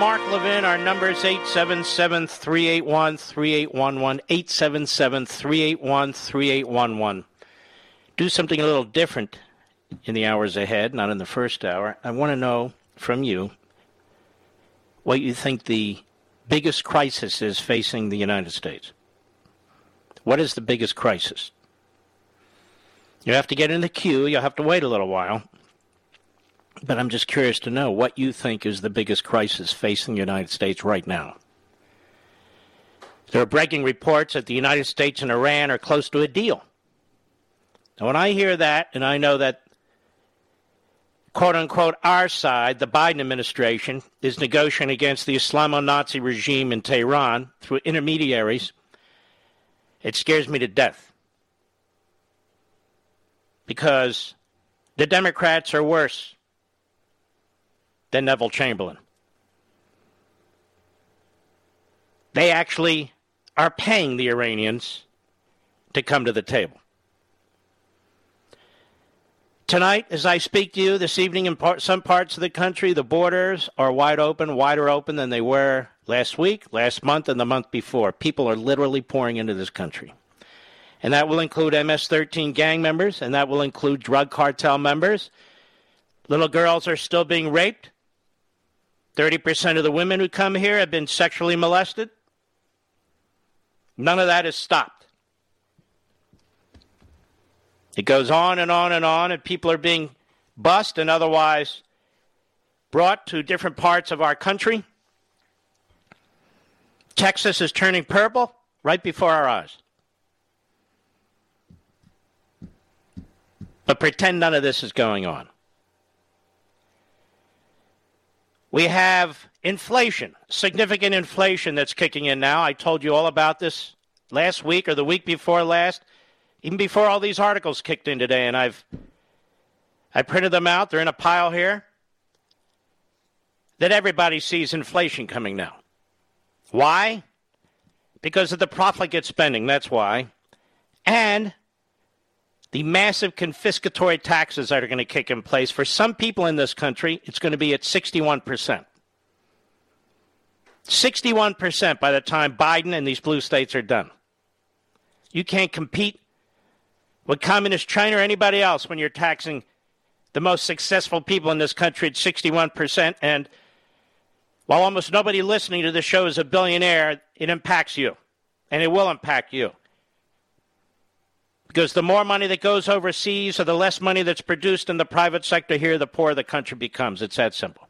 Mark Levin. Our number is 877 381 3811. 877 381 3811. Do something a little different in the hours ahead, not in the first hour. I want to know from you what you think the biggest crisis is facing the United States. What is the biggest crisis? You have to get in the queue. You'll have to wait a little while. But I'm just curious to know what you think is the biggest crisis facing the United States right now. There are breaking reports that the United States and Iran are close to a deal. Now, when I hear that, and I know that, quote unquote, our side, the Biden administration, is negotiating against the Islamo Nazi regime in Tehran through intermediaries, it scares me to death. Because the Democrats are worse than Neville Chamberlain. They actually are paying the Iranians to come to the table. Tonight, as I speak to you this evening in part, some parts of the country, the borders are wide open, wider open than they were last week, last month, and the month before. People are literally pouring into this country. And that will include MS 13 gang members, and that will include drug cartel members. Little girls are still being raped. 30% of the women who come here have been sexually molested. None of that has stopped. It goes on and on and on, and people are being bussed and otherwise brought to different parts of our country. Texas is turning purple right before our eyes. But pretend none of this is going on. We have inflation, significant inflation that's kicking in now. I told you all about this last week or the week before last, even before all these articles kicked in today, and I've I printed them out. They're in a pile here. That everybody sees inflation coming now. Why? Because of the profligate spending, that's why. And the massive confiscatory taxes that are going to kick in place. For some people in this country, it's going to be at 61%. 61% by the time Biden and these blue states are done. You can't compete with communist China or anybody else when you're taxing the most successful people in this country at 61%. And while almost nobody listening to this show is a billionaire, it impacts you. And it will impact you. Because the more money that goes overseas or the less money that's produced in the private sector here, the poorer the country becomes. It's that simple.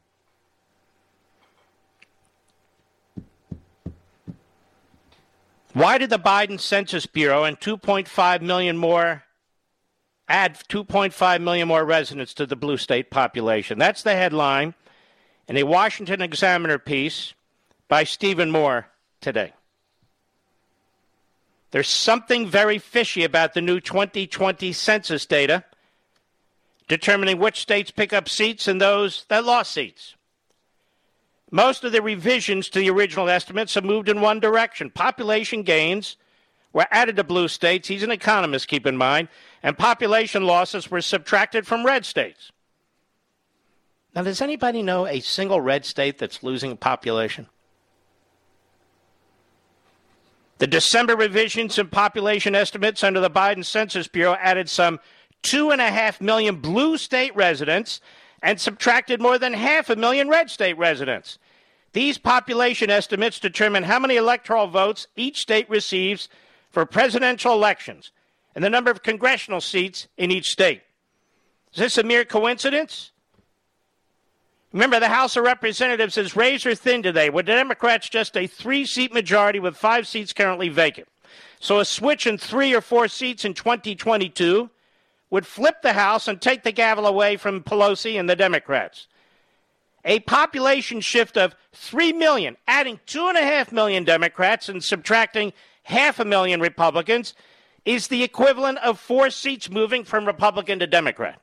Why did the Biden Census Bureau and 2.5 million more add 2.5 million more residents to the blue state population? That's the headline in a Washington Examiner piece by Stephen Moore today. There's something very fishy about the new 2020 census data determining which states pick up seats and those that lost seats. Most of the revisions to the original estimates have moved in one direction. Population gains were added to blue states. He's an economist, keep in mind. And population losses were subtracted from red states. Now, does anybody know a single red state that's losing population? The December revisions in population estimates under the Biden Census Bureau added some two and a half million blue state residents and subtracted more than half a million red state residents. These population estimates determine how many electoral votes each state receives for presidential elections and the number of congressional seats in each state. Is this a mere coincidence? Remember, the House of Representatives is razor thin today, with the Democrats just a three seat majority with five seats currently vacant. So a switch in three or four seats in 2022 would flip the House and take the gavel away from Pelosi and the Democrats. A population shift of 3 million, adding 2.5 million Democrats and subtracting half a million Republicans, is the equivalent of four seats moving from Republican to Democrat.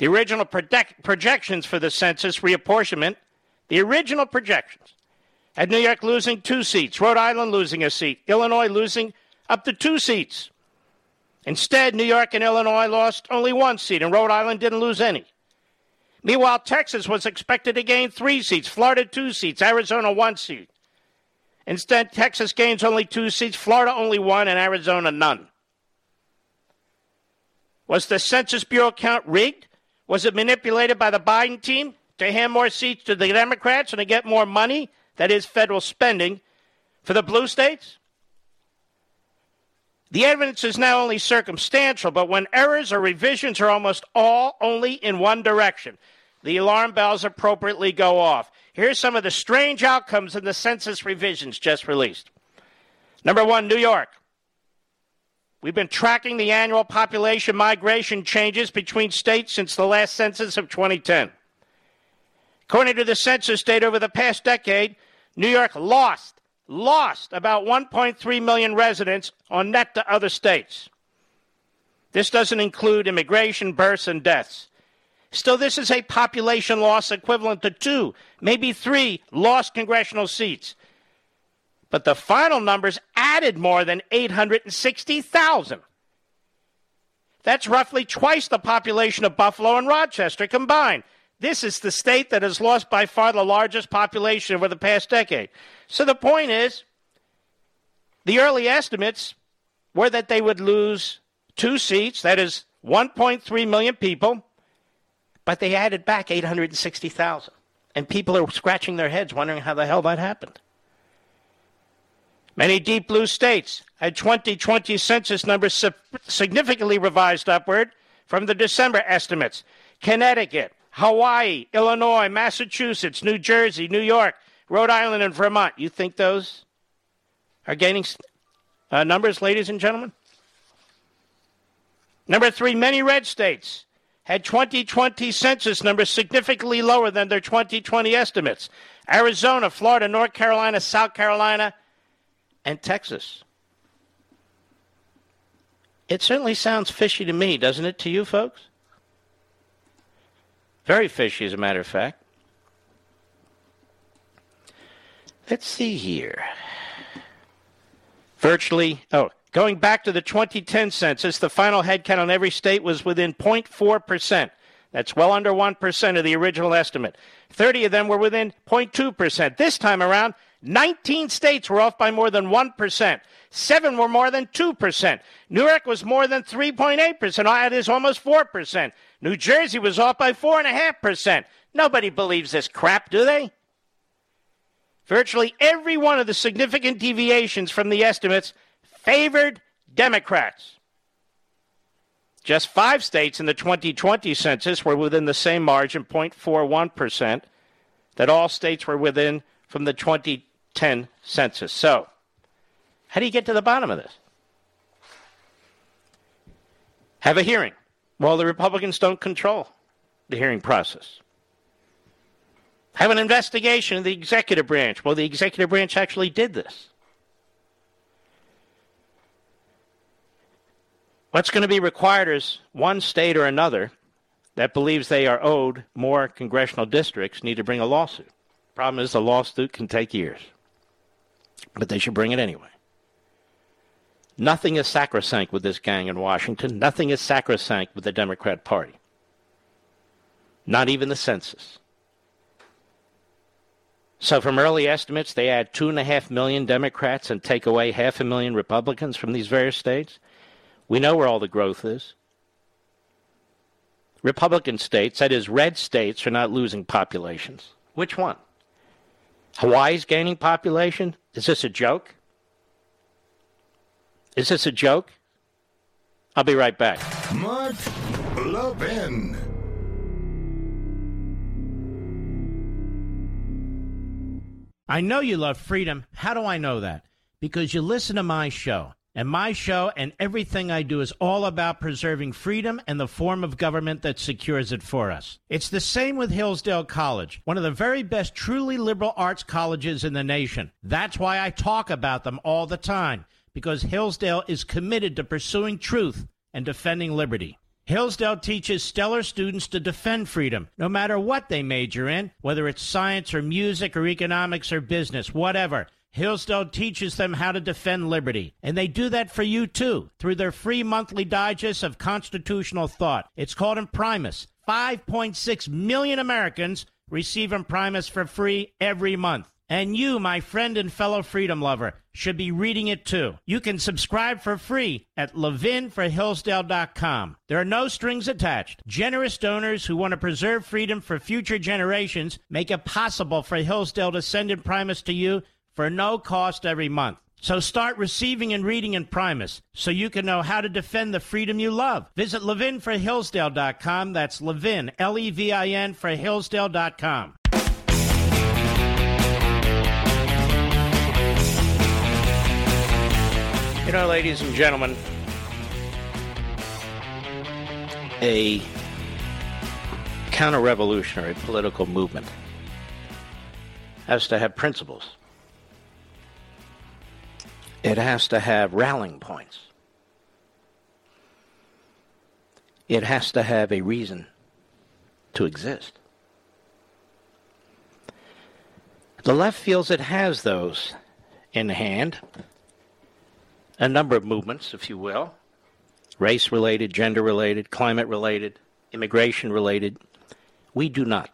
The original project- projections for the census reapportionment, the original projections, had New York losing two seats, Rhode Island losing a seat, Illinois losing up to two seats. Instead, New York and Illinois lost only one seat, and Rhode Island didn't lose any. Meanwhile, Texas was expected to gain three seats, Florida two seats, Arizona one seat. Instead, Texas gains only two seats, Florida only one, and Arizona none. Was the Census Bureau count rigged? Was it manipulated by the Biden team to hand more seats to the Democrats and to get more money, that is, federal spending, for the blue states? The evidence is now only circumstantial, but when errors or revisions are almost all only in one direction, the alarm bells appropriately go off. Here's some of the strange outcomes in the census revisions just released. Number one, New York. We've been tracking the annual population migration changes between states since the last census of 2010. According to the census data over the past decade, New York lost lost about 1.3 million residents on net to other states. This doesn't include immigration, births, and deaths. Still, this is a population loss equivalent to two, maybe three lost congressional seats. But the final numbers added more than 860,000. That's roughly twice the population of Buffalo and Rochester combined. This is the state that has lost by far the largest population over the past decade. So the point is, the early estimates were that they would lose two seats, that is 1.3 million people, but they added back 860,000. And people are scratching their heads wondering how the hell that happened. Many deep blue states had 2020 census numbers significantly revised upward from the December estimates. Connecticut, Hawaii, Illinois, Massachusetts, New Jersey, New York, Rhode Island and Vermont. You think those are gaining uh, numbers, ladies and gentlemen? Number three, many red states had 2020 census numbers significantly lower than their 2020 estimates. Arizona, Florida, North Carolina, South Carolina, and Texas. It certainly sounds fishy to me, doesn't it, to you folks? Very fishy, as a matter of fact. Let's see here. Virtually, oh, going back to the 2010 census, the final headcount on every state was within 0.4%. That's well under 1% of the original estimate. 30 of them were within 0.2%. This time around, 19 states were off by more than 1%. Seven were more than 2%. New York was more than 3.8%. That is almost 4%. New Jersey was off by 4.5%. Nobody believes this crap, do they? Virtually every one of the significant deviations from the estimates favored Democrats. Just five states in the 2020 census were within the same margin, 0.41%, that all states were within from the 20 2010 census. So, how do you get to the bottom of this? Have a hearing. Well, the Republicans don't control the hearing process. Have an investigation of the executive branch. Well, the executive branch actually did this. What's going to be required is one state or another that believes they are owed more congressional districts need to bring a lawsuit. Problem is, the lawsuit can take years, but they should bring it anyway. Nothing is sacrosanct with this gang in Washington. Nothing is sacrosanct with the Democrat Party. Not even the census. So, from early estimates, they add two and a half million Democrats and take away half a million Republicans from these various states. We know where all the growth is. Republican states, that is, red states, are not losing populations. Which one? Hawaii's gaining population? Is this a joke? Is this a joke? I'll be right back. Mark Levin. I know you love freedom. How do I know that? Because you listen to my show. And my show and everything I do is all about preserving freedom and the form of government that secures it for us. It's the same with Hillsdale College, one of the very best truly liberal arts colleges in the nation. That's why I talk about them all the time because Hillsdale is committed to pursuing truth and defending liberty. Hillsdale teaches stellar students to defend freedom, no matter what they major in, whether it's science or music or economics or business, whatever. Hillsdale teaches them how to defend liberty. And they do that for you too, through their free monthly digest of constitutional thought. It's called Imprimis. 5.6 million Americans receive Imprimis for free every month. And you, my friend and fellow freedom lover, should be reading it too. You can subscribe for free at levinforhillsdale.com. There are no strings attached. Generous donors who want to preserve freedom for future generations make it possible for Hillsdale to send Imprimis to you for no cost every month. So start receiving and reading Imprimis so you can know how to defend the freedom you love. Visit levinforhillsdale.com. That's Levin, L-E-V-I-N, for Hillsdale.com. You know, ladies and gentlemen, a counter revolutionary political movement has to have principles, it has to have rallying points, it has to have a reason to exist. The left feels it has those in hand a number of movements, if you will race related, gender related, climate related, immigration related. We do not.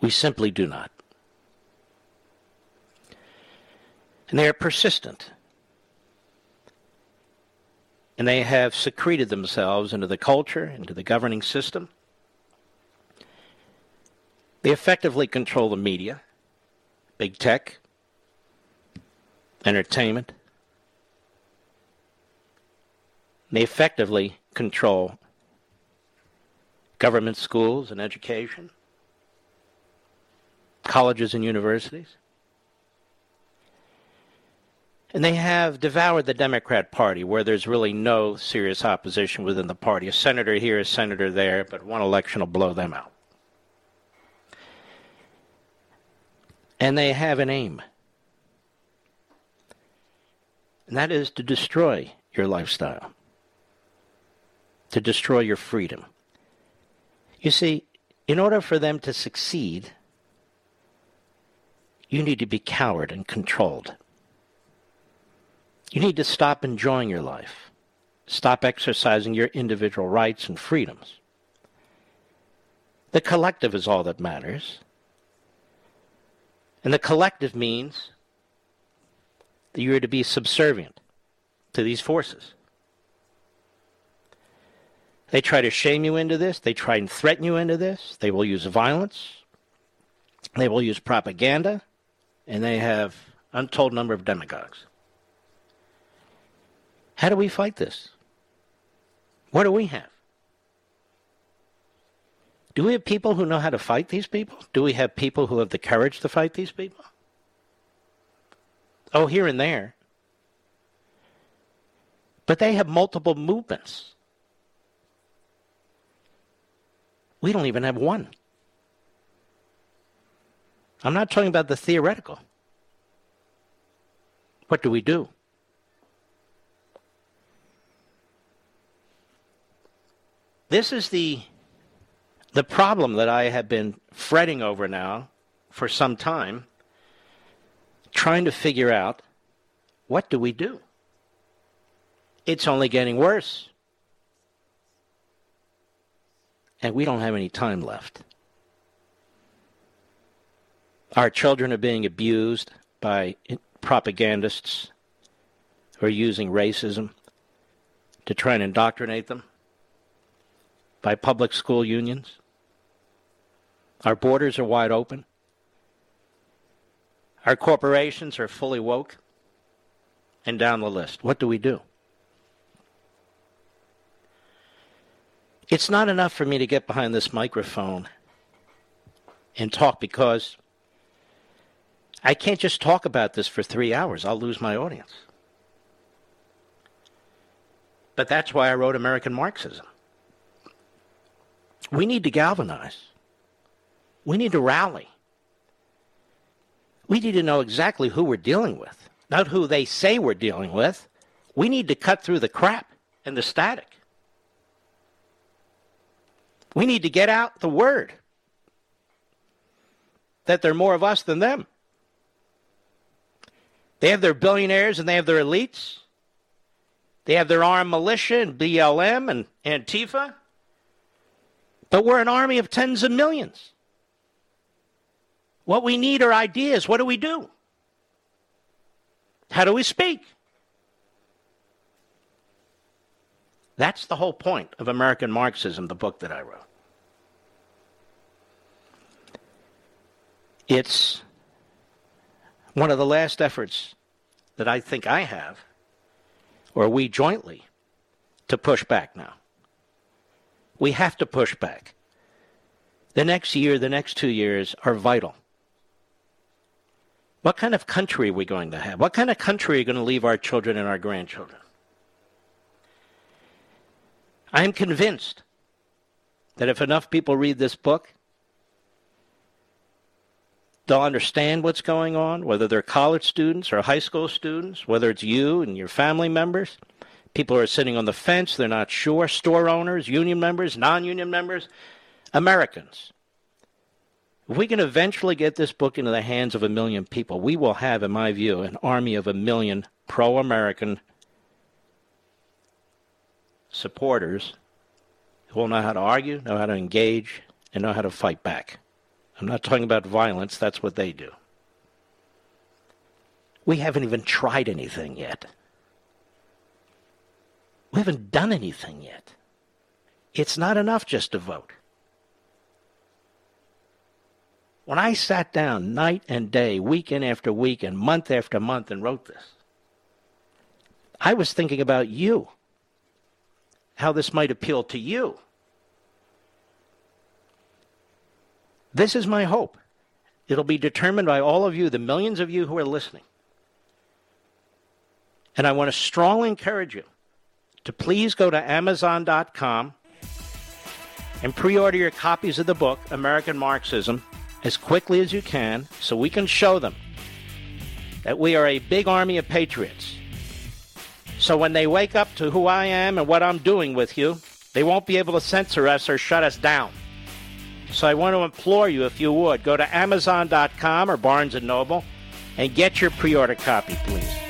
We simply do not. And they are persistent. And they have secreted themselves into the culture, into the governing system. They effectively control the media, big tech, entertainment. They effectively control government schools and education, colleges and universities. And they have devoured the Democrat Party, where there's really no serious opposition within the party. A senator here, a senator there, but one election will blow them out. And they have an aim and that is to destroy your lifestyle, to destroy your freedom. You see, in order for them to succeed, you need to be coward and controlled. You need to stop enjoying your life, stop exercising your individual rights and freedoms. The collective is all that matters. And the collective means that you are to be subservient to these forces. They try to shame you into this. They try and threaten you into this. They will use violence. They will use propaganda. And they have untold number of demagogues. How do we fight this? What do we have? Do we have people who know how to fight these people? Do we have people who have the courage to fight these people? Oh, here and there. But they have multiple movements. We don't even have one. I'm not talking about the theoretical. What do we do? This is the the problem that I have been fretting over now for some time, trying to figure out what do we do? It's only getting worse. And we don't have any time left. Our children are being abused by propagandists who are using racism to try and indoctrinate them, by public school unions. Our borders are wide open. Our corporations are fully woke. And down the list. What do we do? It's not enough for me to get behind this microphone and talk because I can't just talk about this for three hours. I'll lose my audience. But that's why I wrote American Marxism. We need to galvanize. We need to rally. We need to know exactly who we're dealing with, not who they say we're dealing with. We need to cut through the crap and the static. We need to get out the word that there are more of us than them. They have their billionaires and they have their elites. They have their armed militia and BLM and Antifa. But we're an army of tens of millions. What we need are ideas. What do we do? How do we speak? That's the whole point of American Marxism, the book that I wrote. It's one of the last efforts that I think I have, or we jointly, to push back now. We have to push back. The next year, the next two years are vital. What kind of country are we going to have? What kind of country are we going to leave our children and our grandchildren? I am convinced that if enough people read this book, they'll understand what's going on, whether they're college students or high school students, whether it's you and your family members. People are sitting on the fence, they're not sure. Store owners, union members, non union members, Americans. If we can eventually get this book into the hands of a million people, we will have, in my view, an army of a million pro American supporters who will know how to argue, know how to engage, and know how to fight back. I'm not talking about violence, that's what they do. We haven't even tried anything yet. We haven't done anything yet. It's not enough just to vote. When I sat down night and day, weekend after weekend, month after month, and wrote this, I was thinking about you, how this might appeal to you. This is my hope. It'll be determined by all of you, the millions of you who are listening. And I want to strongly encourage you to please go to Amazon.com and pre order your copies of the book, American Marxism, as quickly as you can so we can show them that we are a big army of patriots. So when they wake up to who I am and what I'm doing with you, they won't be able to censor us or shut us down. So I want to implore you, if you would, go to Amazon.com or Barnes & Noble and get your pre-order copy, please.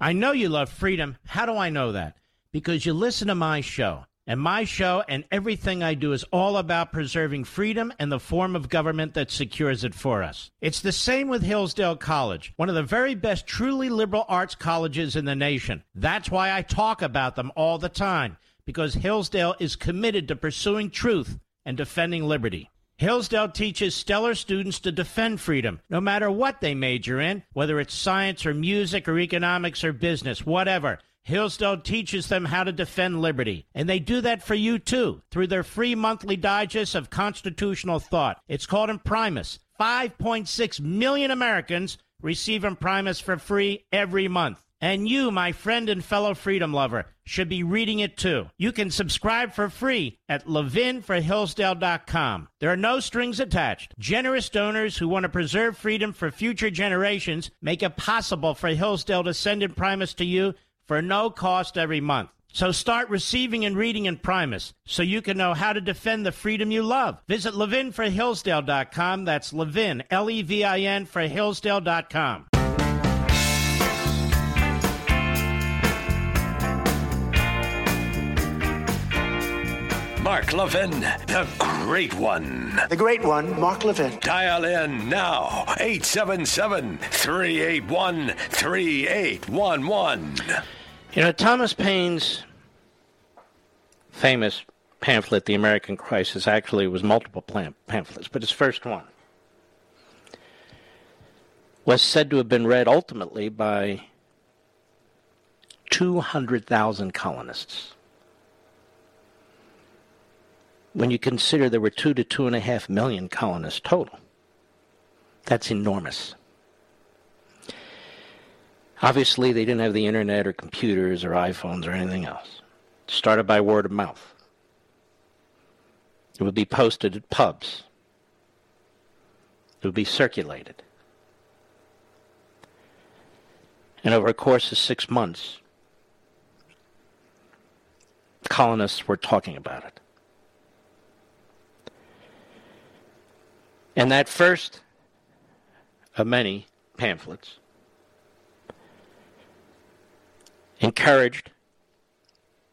I know you love freedom. How do I know that? Because you listen to my show. And my show and everything I do is all about preserving freedom and the form of government that secures it for us. It's the same with Hillsdale College, one of the very best truly liberal arts colleges in the nation. That's why I talk about them all the time, because Hillsdale is committed to pursuing truth and defending liberty. Hillsdale teaches stellar students to defend freedom, no matter what they major in, whether it's science or music or economics or business, whatever. Hillsdale teaches them how to defend liberty, and they do that for you too through their free monthly digest of constitutional thought. It's called Imprimis. 5.6 million Americans receive Imprimis for free every month. And you, my friend and fellow freedom lover, should be reading it too. You can subscribe for free at levinforhillsdale.com. There are no strings attached. Generous donors who want to preserve freedom for future generations make it possible for Hillsdale to send Imprimis to you for no cost every month. So start receiving and reading Imprimis so you can know how to defend the freedom you love. Visit levinforhillsdale.com. That's Levin, L E V I N, for Hillsdale.com. Mark Levin, the great one. The great one, Mark Levin. Dial in now, 877 381 3811. You know, Thomas Paine's famous pamphlet, The American Crisis, actually was multiple pamphlets, but his first one was said to have been read ultimately by 200,000 colonists when you consider there were two to two and a half million colonists total. That's enormous. Obviously, they didn't have the internet or computers or iPhones or anything else. It started by word of mouth. It would be posted at pubs. It would be circulated. And over a course of six months, colonists were talking about it. And that first of many pamphlets encouraged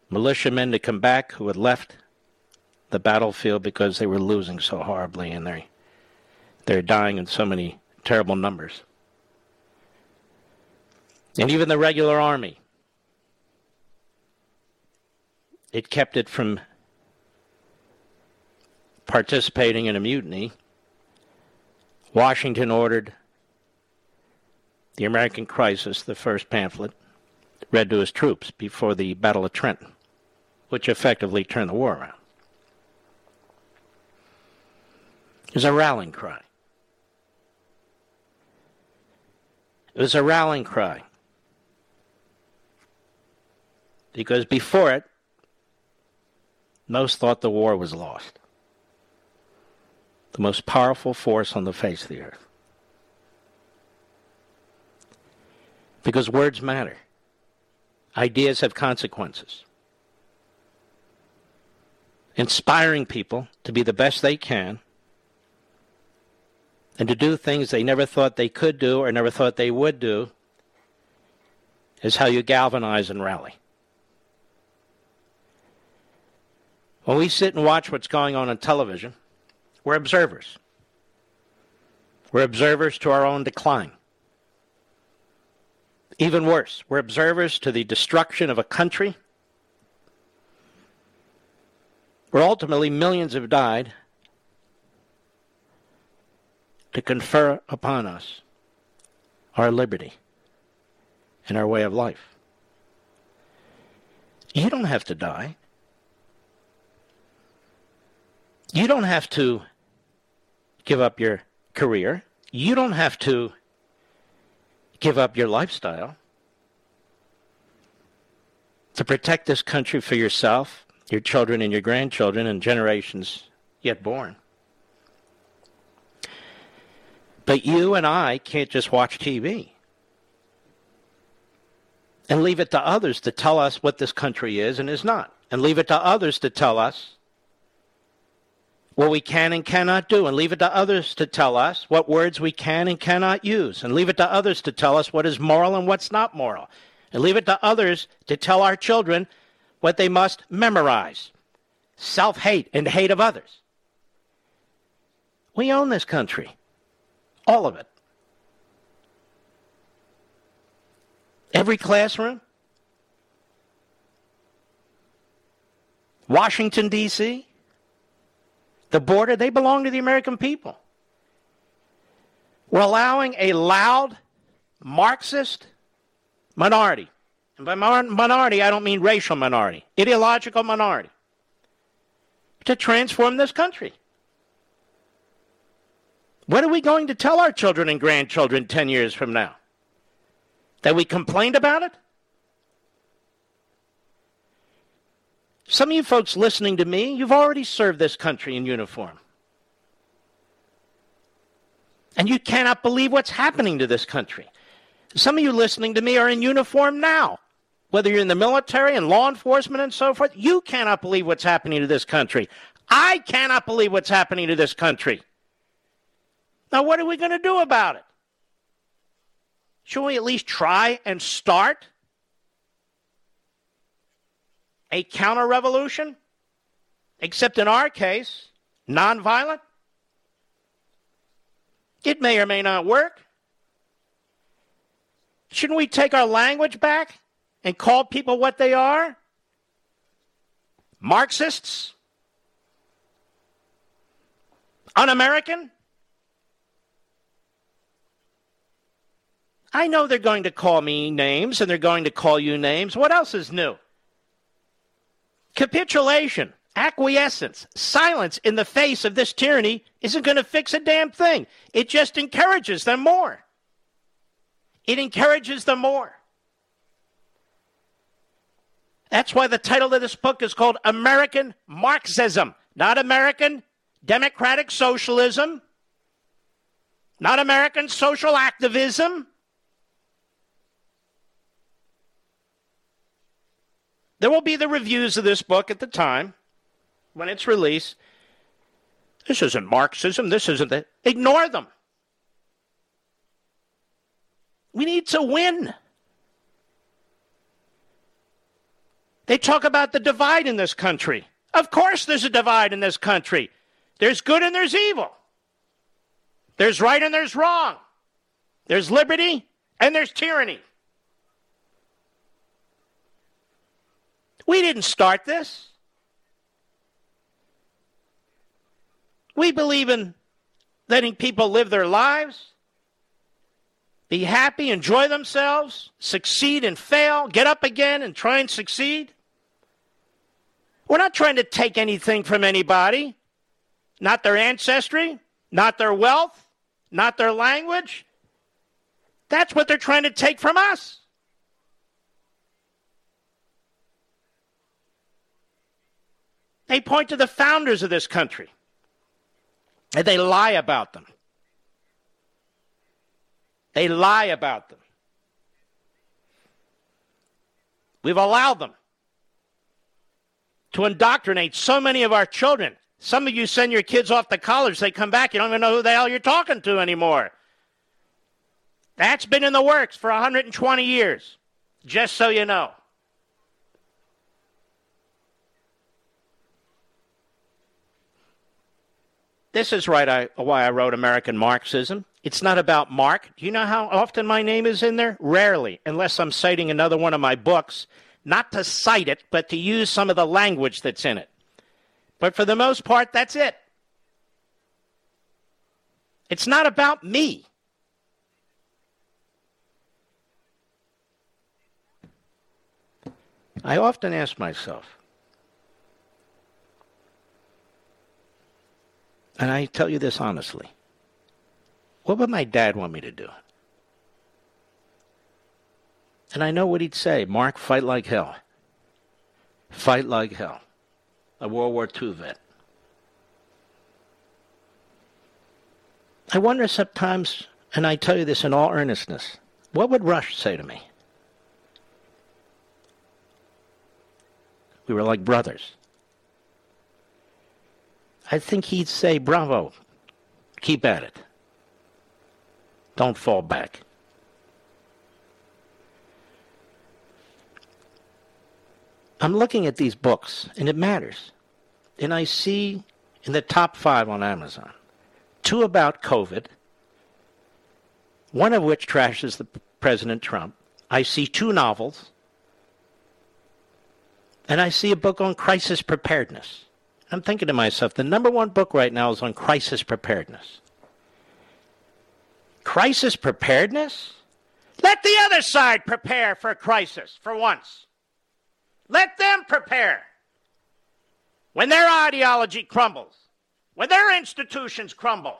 militiamen to come back who had left the battlefield because they were losing so horribly and they they're dying in so many terrible numbers. And even the regular army, it kept it from participating in a mutiny Washington ordered the American Crisis, the first pamphlet, read to his troops before the Battle of Trenton, which effectively turned the war around. It was a rallying cry. It was a rallying cry. Because before it, most thought the war was lost the most powerful force on the face of the earth. Because words matter, ideas have consequences. Inspiring people to be the best they can and to do things they never thought they could do or never thought they would do is how you galvanize and rally. When we sit and watch what's going on on television, we're observers. We're observers to our own decline. Even worse, we're observers to the destruction of a country where ultimately millions have died to confer upon us our liberty and our way of life. You don't have to die. You don't have to give up your career. You don't have to give up your lifestyle to protect this country for yourself, your children, and your grandchildren, and generations yet born. But you and I can't just watch TV and leave it to others to tell us what this country is and is not, and leave it to others to tell us what we can and cannot do, and leave it to others to tell us what words we can and cannot use, and leave it to others to tell us what is moral and what's not moral, and leave it to others to tell our children what they must memorize self hate and hate of others. We own this country, all of it. Every classroom, Washington, D.C., the border, they belong to the American people. We're allowing a loud Marxist minority And by minority, I don't mean racial minority, ideological minority, to transform this country. What are we going to tell our children and grandchildren 10 years from now? That we complained about it? Some of you folks listening to me, you've already served this country in uniform. And you cannot believe what's happening to this country. Some of you listening to me are in uniform now. Whether you're in the military and law enforcement and so forth, you cannot believe what's happening to this country. I cannot believe what's happening to this country. Now, what are we going to do about it? Should we at least try and start a counter revolution? Except in our case, nonviolent? It may or may not work. Shouldn't we take our language back and call people what they are? Marxists? Un American? I know they're going to call me names and they're going to call you names. What else is new? Capitulation acquiescence, silence in the face of this tyranny isn't going to fix a damn thing. It just encourages them more. It encourages them more. That's why the title of this book is called American Marxism, not American Democratic Socialism, not American Social Activism. There will be the reviews of this book at the time when it's released. This isn't Marxism. This isn't that. Ignore them. We need to win. They talk about the divide in this country. Of course, there's a divide in this country. There's good and there's evil. There's right and there's wrong. There's liberty and there's tyranny. We didn't start this. We believe in letting people live their lives, be happy, enjoy themselves, succeed and fail, get up again and try and succeed. We're not trying to take anything from anybody, not their ancestry, not their wealth, not their language. That's what they're trying to take from us. They point to the founders of this country. And they lie about them. They lie about them. We've allowed them to indoctrinate so many of our children. Some of you send your kids off to college, they come back, you don't even know who the hell you're talking to anymore. That's been in the works for 120 years, just so you know. This is right I, why I wrote American Marxism. It's not about Mark. Do you know how often my name is in there? Rarely, unless I'm citing another one of my books. Not to cite it, but to use some of the language that's in it. But for the most part, that's it. It's not about me. I often ask myself, And I tell you this honestly. What would my dad want me to do? And I know what he'd say Mark, fight like hell. Fight like hell. A World War II vet. I wonder sometimes, and I tell you this in all earnestness, what would Rush say to me? We were like brothers. I think he'd say, bravo, keep at it. Don't fall back. I'm looking at these books, and it matters. And I see in the top five on Amazon two about COVID, one of which trashes the President Trump. I see two novels, and I see a book on crisis preparedness. I'm thinking to myself, the number one book right now is on crisis preparedness. Crisis preparedness? Let the other side prepare for a crisis for once. Let them prepare. When their ideology crumbles, when their institutions crumble,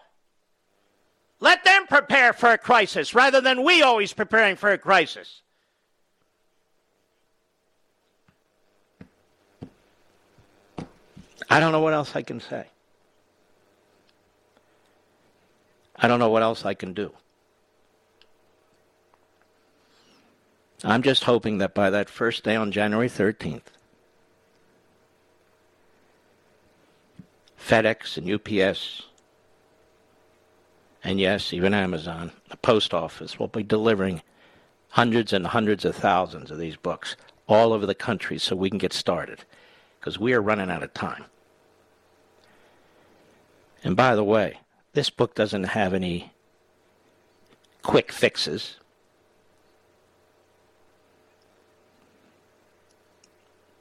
let them prepare for a crisis rather than we always preparing for a crisis. I don't know what else I can say. I don't know what else I can do. I'm just hoping that by that first day on January 13th, FedEx and UPS, and yes, even Amazon, the post office will be delivering hundreds and hundreds of thousands of these books all over the country so we can get started because we are running out of time. And by the way, this book doesn't have any quick fixes.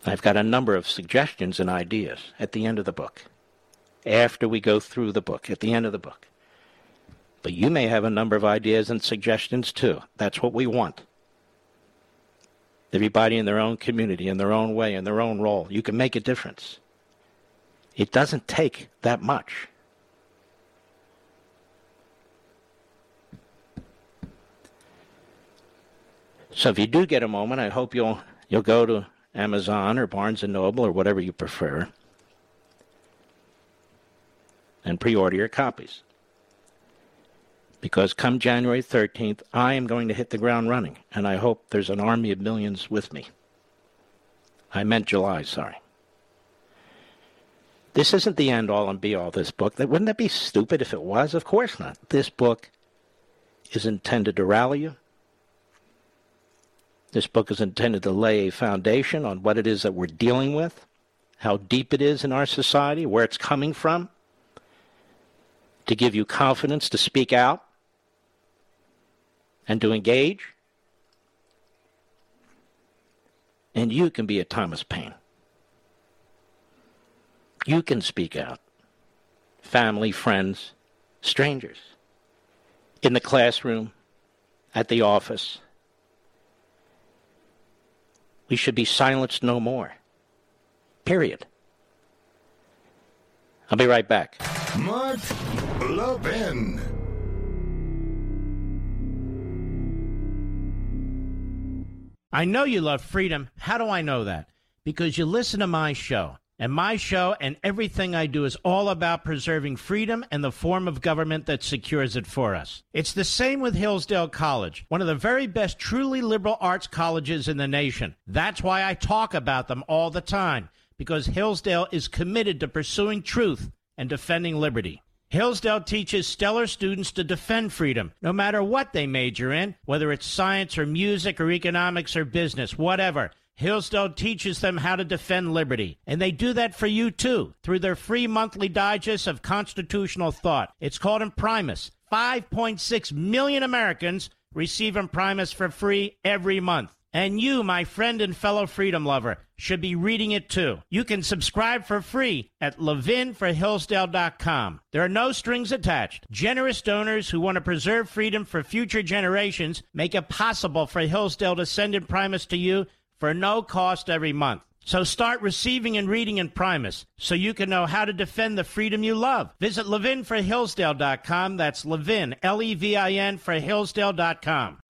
I've got a number of suggestions and ideas at the end of the book, after we go through the book, at the end of the book. But you may have a number of ideas and suggestions too. That's what we want. Everybody in their own community, in their own way, in their own role. You can make a difference. It doesn't take that much. So if you do get a moment, I hope you'll you'll go to Amazon or Barnes and Noble or whatever you prefer and pre-order your copies. Because come January 13th, I am going to hit the ground running, and I hope there's an army of millions with me. I meant July, sorry. This isn't the end all and be all, this book. Wouldn't that be stupid if it was? Of course not. This book is intended to rally you, this book is intended to lay a foundation on what it is that we're dealing with, how deep it is in our society, where it's coming from, to give you confidence to speak out and to engage. And you can be a Thomas Paine. You can speak out. Family, friends, strangers. In the classroom, at the office, we should be silenced no more. Period. I'll be right back. Mark Levin. I know you love freedom. How do I know that? Because you listen to my show. And my show and everything I do is all about preserving freedom and the form of government that secures it for us. It's the same with Hillsdale College, one of the very best truly liberal arts colleges in the nation. That's why I talk about them all the time, because Hillsdale is committed to pursuing truth and defending liberty. Hillsdale teaches stellar students to defend freedom, no matter what they major in, whether it's science or music or economics or business, whatever. Hillsdale teaches them how to defend liberty. And they do that for you too through their free monthly digest of constitutional thought. It's called Imprimis. 5.6 million Americans receive Imprimis for free every month. And you, my friend and fellow freedom lover, should be reading it too. You can subscribe for free at levinforhillsdale.com. There are no strings attached. Generous donors who want to preserve freedom for future generations make it possible for Hillsdale to send Imprimis to you for no cost every month. So start receiving and reading Imprimis so you can know how to defend the freedom you love. Visit levinforhillsdale.com. That's Levin, L-E-V-I-N for Hillsdale.com.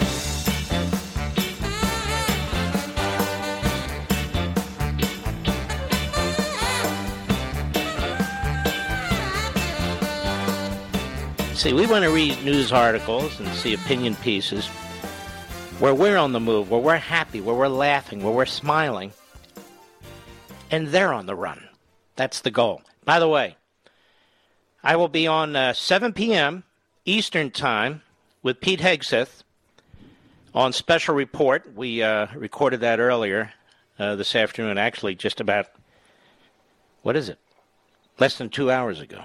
See, we want to read news articles and see opinion pieces where we're on the move, where we're happy, where we're laughing, where we're smiling, and they're on the run. That's the goal. By the way, I will be on uh, 7 p.m. Eastern Time with Pete Hegseth on Special Report. We uh, recorded that earlier uh, this afternoon, actually, just about, what is it? Less than two hours ago.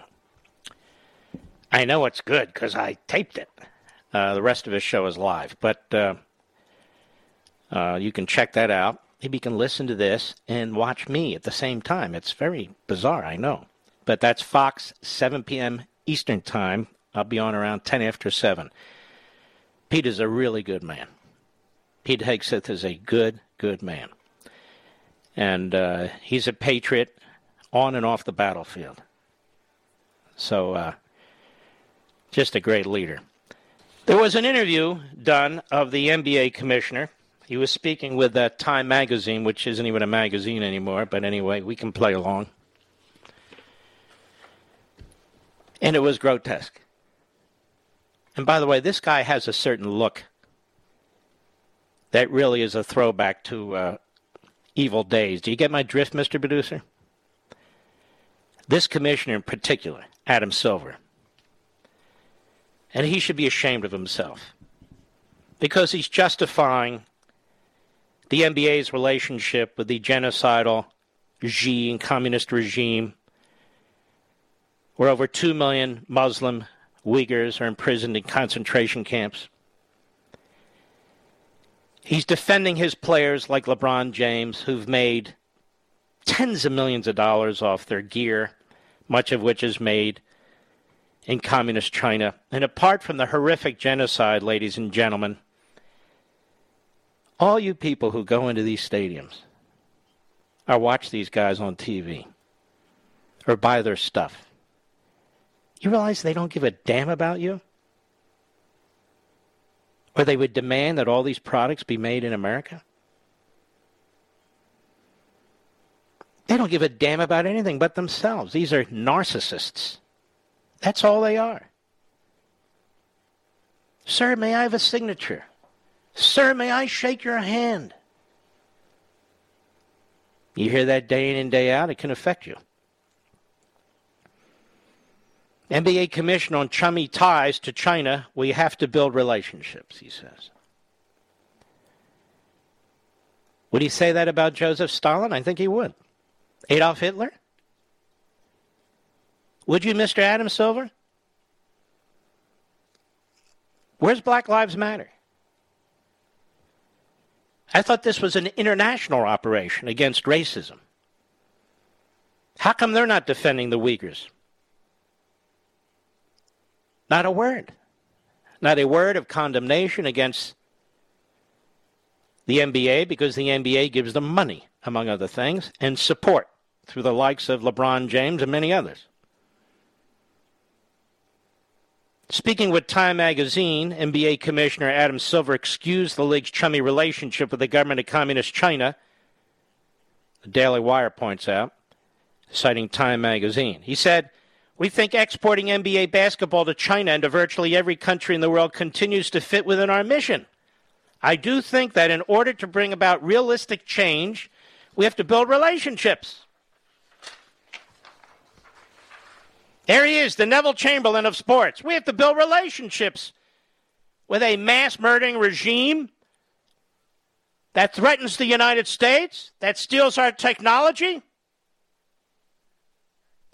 I know it's good because I taped it. Uh, the rest of his show is live. But uh, you can check that out. Maybe you can listen to this and watch me at the same time. It's very bizarre, I know. But that's Fox, 7 p.m. Eastern Time. I'll be on around 10 after 7. Pete is a really good man. Pete Hegseth is a good, good man. And uh, he's a patriot on and off the battlefield. So, uh, just a great leader. There was an interview done of the NBA commissioner. He was speaking with uh, Time magazine, which isn't even a magazine anymore, but anyway, we can play along. And it was grotesque. And by the way, this guy has a certain look that really is a throwback to uh, evil days. Do you get my drift, Mr. Producer? This commissioner in particular, Adam Silver, and he should be ashamed of himself because he's justifying the NBA's relationship with the genocidal Xi and communist regime, where over 2 million Muslim Uyghurs are imprisoned in concentration camps. He's defending his players like LeBron James, who've made tens of millions of dollars off their gear, much of which is made in communist China. And apart from the horrific genocide, ladies and gentlemen, all you people who go into these stadiums or watch these guys on TV or buy their stuff, you realize they don't give a damn about you? Or they would demand that all these products be made in America? They don't give a damn about anything but themselves. These are narcissists. That's all they are. Sir, may I have a signature? Sir, may I shake your hand? You hear that day in and day out, it can affect you. NBA Commission on chummy ties to China, we have to build relationships, he says. Would he say that about Joseph Stalin? I think he would. Adolf Hitler? Would you, Mr. Adam Silver? Where's Black Lives Matter? I thought this was an international operation against racism. How come they're not defending the Uyghurs? Not a word. Not a word of condemnation against the NBA because the NBA gives them money, among other things, and support through the likes of LeBron James and many others. Speaking with Time magazine, NBA Commissioner Adam Silver excused the league's chummy relationship with the government of Communist China, the Daily Wire points out, citing Time magazine. He said, we think exporting NBA basketball to China and to virtually every country in the world continues to fit within our mission. I do think that in order to bring about realistic change, we have to build relationships. There he is, the Neville Chamberlain of sports. We have to build relationships with a mass murdering regime that threatens the United States, that steals our technology,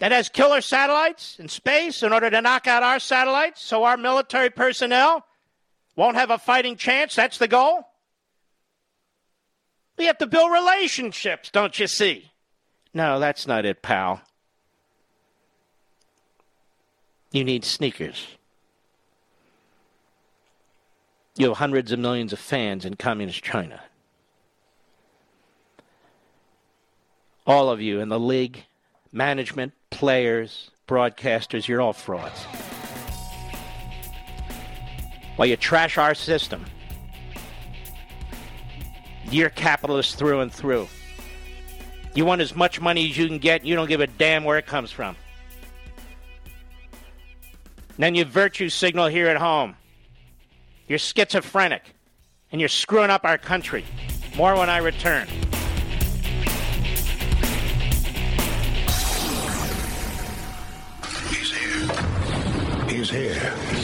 that has killer satellites in space in order to knock out our satellites so our military personnel won't have a fighting chance. That's the goal. We have to build relationships, don't you see? No, that's not it, pal. You need sneakers. You have hundreds of millions of fans in communist China. All of you in the league, management, players, broadcasters, you're all frauds. While you trash our system, you're capitalists through and through. You want as much money as you can get, you don't give a damn where it comes from. Then you virtue signal here at home. You're schizophrenic, and you're screwing up our country. More when I return. is here.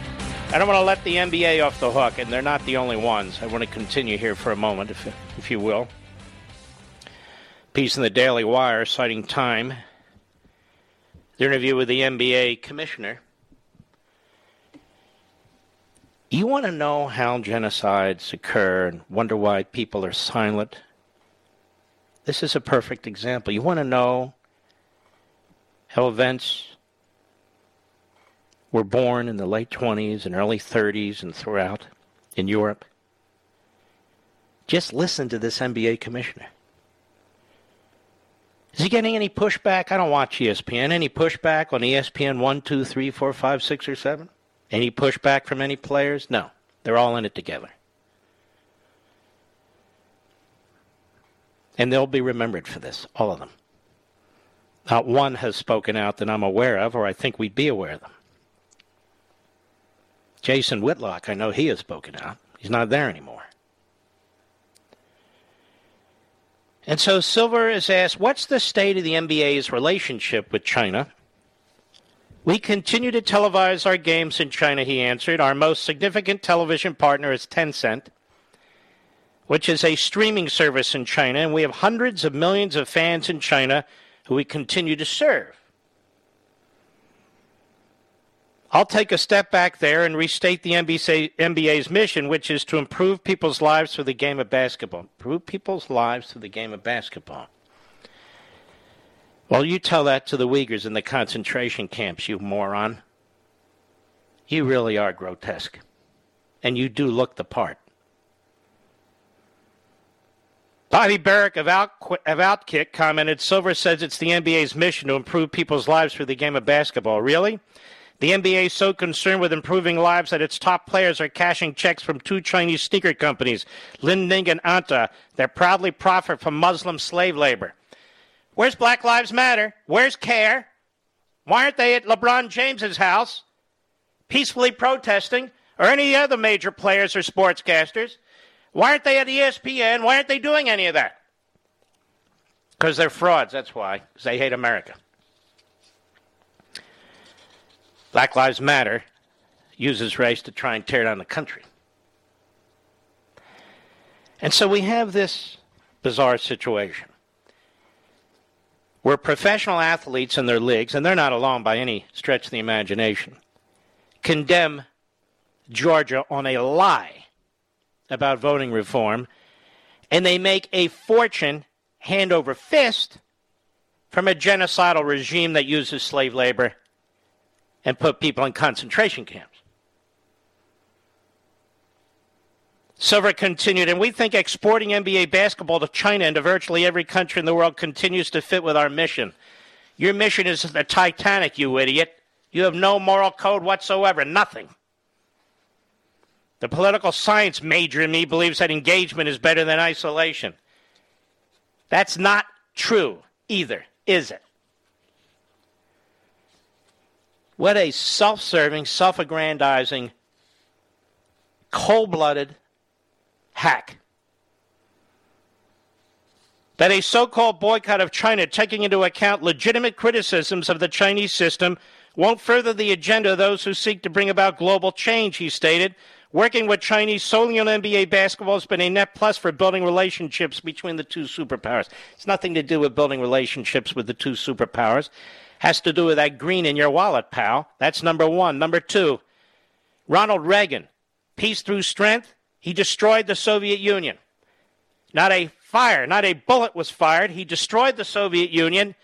I don't want to let the NBA off the hook, and they're not the only ones. I want to continue here for a moment, if, if you will. Piece in the Daily Wire citing Time, the interview with the NBA commissioner. You want to know how genocides occur and wonder why people are silent? This is a perfect example. You want to know how events were born in the late 20s and early 30s and throughout in Europe. Just listen to this NBA commissioner. Is he getting any pushback? I don't watch ESPN. Any pushback on ESPN 1, 2, 3, 4, 5, 6, or 7? Any pushback from any players? No. They're all in it together. And they'll be remembered for this, all of them. Not one has spoken out that I'm aware of, or I think we'd be aware of them. Jason Whitlock, I know he has spoken out. He's not there anymore. And so Silver is asked, What's the state of the NBA's relationship with China? We continue to televise our games in China, he answered. Our most significant television partner is Tencent, which is a streaming service in China, and we have hundreds of millions of fans in China who we continue to serve. I'll take a step back there and restate the NBA's mission, which is to improve people's lives through the game of basketball. Improve people's lives through the game of basketball. Well, you tell that to the Uyghurs in the concentration camps, you moron. You really are grotesque. And you do look the part. Bobby Burack of, Out, of Outkick commented Silver says it's the NBA's mission to improve people's lives through the game of basketball. Really? The NBA is so concerned with improving lives that its top players are cashing checks from two Chinese sneaker companies, Li Ning and Anta, that proudly profit from Muslim slave labor. Where's Black Lives Matter? Where's CAIR? Why aren't they at LeBron James's house peacefully protesting, or any other major players or sportscasters? Why aren't they at ESPN? Why aren't they doing any of that? Because they're frauds, that's why. Because they hate America. Black Lives Matter uses race to try and tear down the country. And so we have this bizarre situation where professional athletes and their leagues, and they're not alone by any stretch of the imagination, condemn Georgia on a lie about voting reform, and they make a fortune hand over fist from a genocidal regime that uses slave labor and put people in concentration camps. Silver continued, and we think exporting NBA basketball to China and to virtually every country in the world continues to fit with our mission. Your mission is the Titanic, you idiot. You have no moral code whatsoever, nothing. The political science major in me believes that engagement is better than isolation. That's not true either, is it? What a self serving, self aggrandizing, cold blooded hack. That a so called boycott of China, taking into account legitimate criticisms of the Chinese system, won't further the agenda of those who seek to bring about global change, he stated. Working with Chinese solely on NBA basketball has been a net plus for building relationships between the two superpowers. It's nothing to do with building relationships with the two superpowers has to do with that green in your wallet, pal. That's number one. Number two, Ronald Reagan, peace through strength, he destroyed the Soviet Union. Not a fire, not a bullet was fired. He destroyed the Soviet Union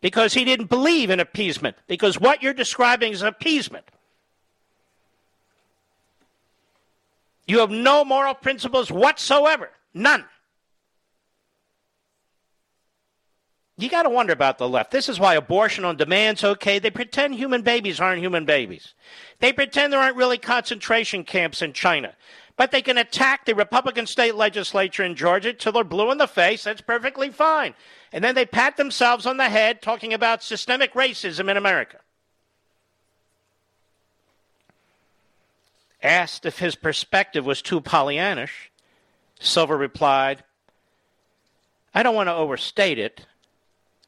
because he didn't believe in appeasement, because what you're describing is appeasement. You have no moral principles whatsoever. None. You got to wonder about the left. This is why abortion on demand's okay. They pretend human babies aren't human babies. They pretend there aren't really concentration camps in China. But they can attack the Republican state legislature in Georgia till they're blue in the face. That's perfectly fine. And then they pat themselves on the head talking about systemic racism in America. Asked if his perspective was too Pollyannish, Silver replied, I don't want to overstate it,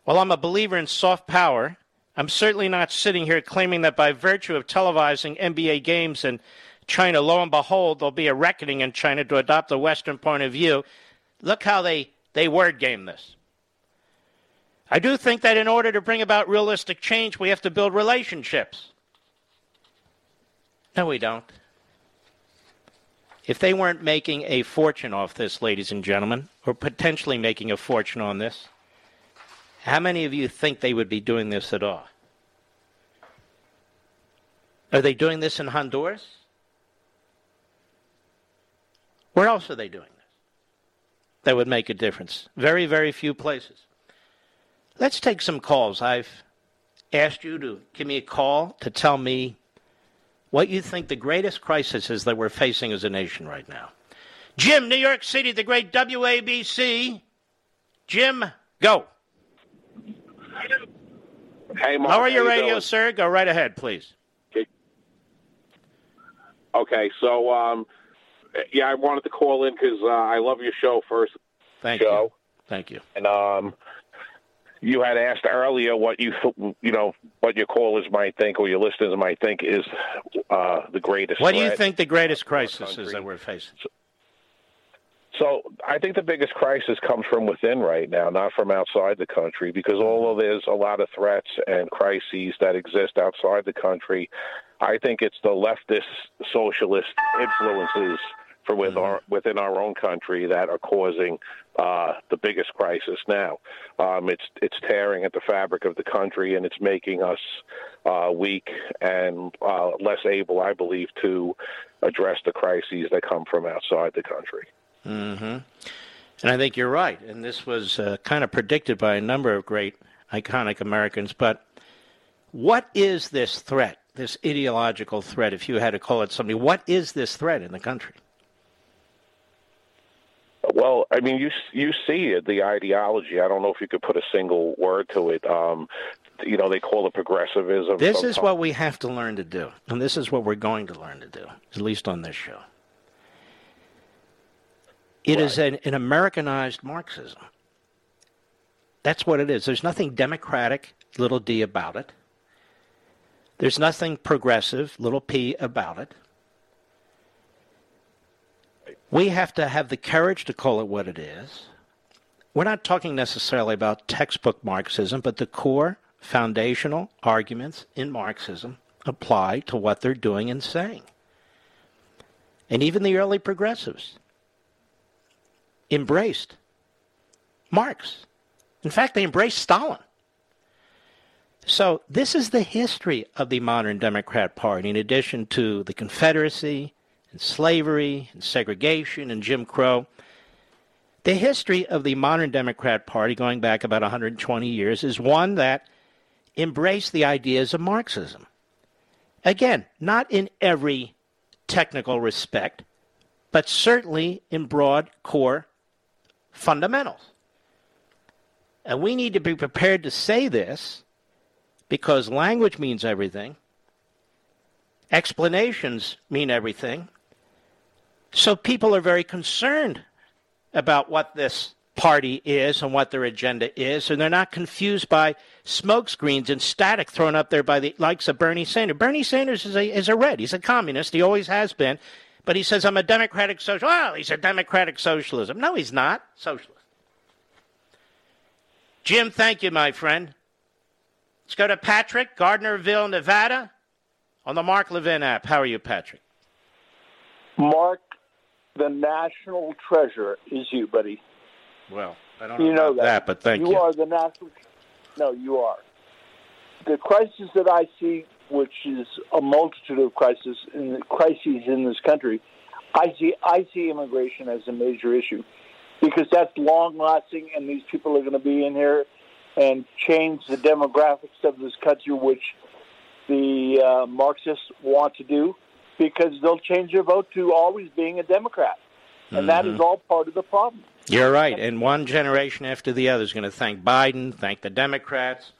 while I'm a believer in soft power, I'm certainly not sitting here claiming that by virtue of televising NBA games in China, lo and behold, there'll be a reckoning in China to adopt the Western point of view. Look how they, they word game this. I do think that in order to bring about realistic change, we have to build relationships. No, we don't. If they weren't making a fortune off this, ladies and gentlemen, or potentially making a fortune on this, how many of you think they would be doing this at all? Are they doing this in Honduras? Where else are they doing this? That would make a difference. Very, very few places. Let's take some calls. I've asked you to give me a call to tell me what you think the greatest crisis is that we're facing as a nation right now. Jim, New York City, the great WABC. Jim, go. Hey, Mark. Lower your you radio, doing? sir. Go right ahead, please. Okay, okay so um, yeah, I wanted to call in because uh, I love your show. First Thank show, you. Thank you. and um, you had asked earlier what you you know what your callers might think or your listeners might think is uh, the greatest. What do you think the greatest crisis is that we're facing? So I think the biggest crisis comes from within right now, not from outside the country, because although there's a lot of threats and crises that exist outside the country, I think it's the leftist socialist influences from with our, within our own country that are causing uh, the biggest crisis now. Um, it's it's tearing at the fabric of the country, and it's making us uh, weak and uh, less able, I believe, to address the crises that come from outside the country. Hmm And I think you're right. And this was uh, kind of predicted by a number of great, iconic Americans. But what is this threat, this ideological threat, if you had to call it something? What is this threat in the country? Well, I mean, you you see it, the ideology. I don't know if you could put a single word to it. Um, you know, they call it progressivism. This is what we have to learn to do. And this is what we're going to learn to do, at least on this show. It is an, an Americanized Marxism. That's what it is. There's nothing democratic, little d, about it. There's nothing progressive, little p, about it. We have to have the courage to call it what it is. We're not talking necessarily about textbook Marxism, but the core foundational arguments in Marxism apply to what they're doing and saying. And even the early progressives embraced Marx. In fact, they embraced Stalin. So, this is the history of the modern Democrat Party, in addition to the Confederacy and slavery and segregation and Jim Crow. The history of the modern Democrat Party, going back about 120 years, is one that embraced the ideas of Marxism. Again, not in every technical respect, but certainly in broad core fundamentals. And we need to be prepared to say this because language means everything, explanations mean everything. So people are very concerned about what this party is and what their agenda is, and they're not confused by smokescreens and static thrown up there by the likes of Bernie Sanders. Bernie Sanders is a, is a red. He's a communist. He always has been. But he says, I'm a democratic social. Well, he's a democratic socialism. No, he's not. Socialist. Jim, thank you, my friend. Let's go to Patrick, Gardnerville, Nevada, on the Mark Levin app. How are you, Patrick? Mark, the national treasure is you, buddy. Well, I don't know, You know about that. but thank you you. are the national. No, you are. The crisis that I see, which is a multitude of crises in crises in this country, I see I see immigration as a major issue because that's long lasting, and these people are going to be in here and change the demographics of this country, which the uh, Marxists want to do, because they'll change their vote to always being a Democrat, and that Mm-hmm. is all part of the problem. You're right. And one generation after the other is going to thank Biden, thank the Democrats.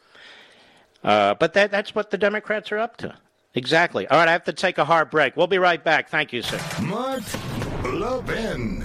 Uh, but that, that's what the Democrats are up to. Exactly. All right, I have to take a hard break. We'll be right back. Thank you, sir. Mark Levin.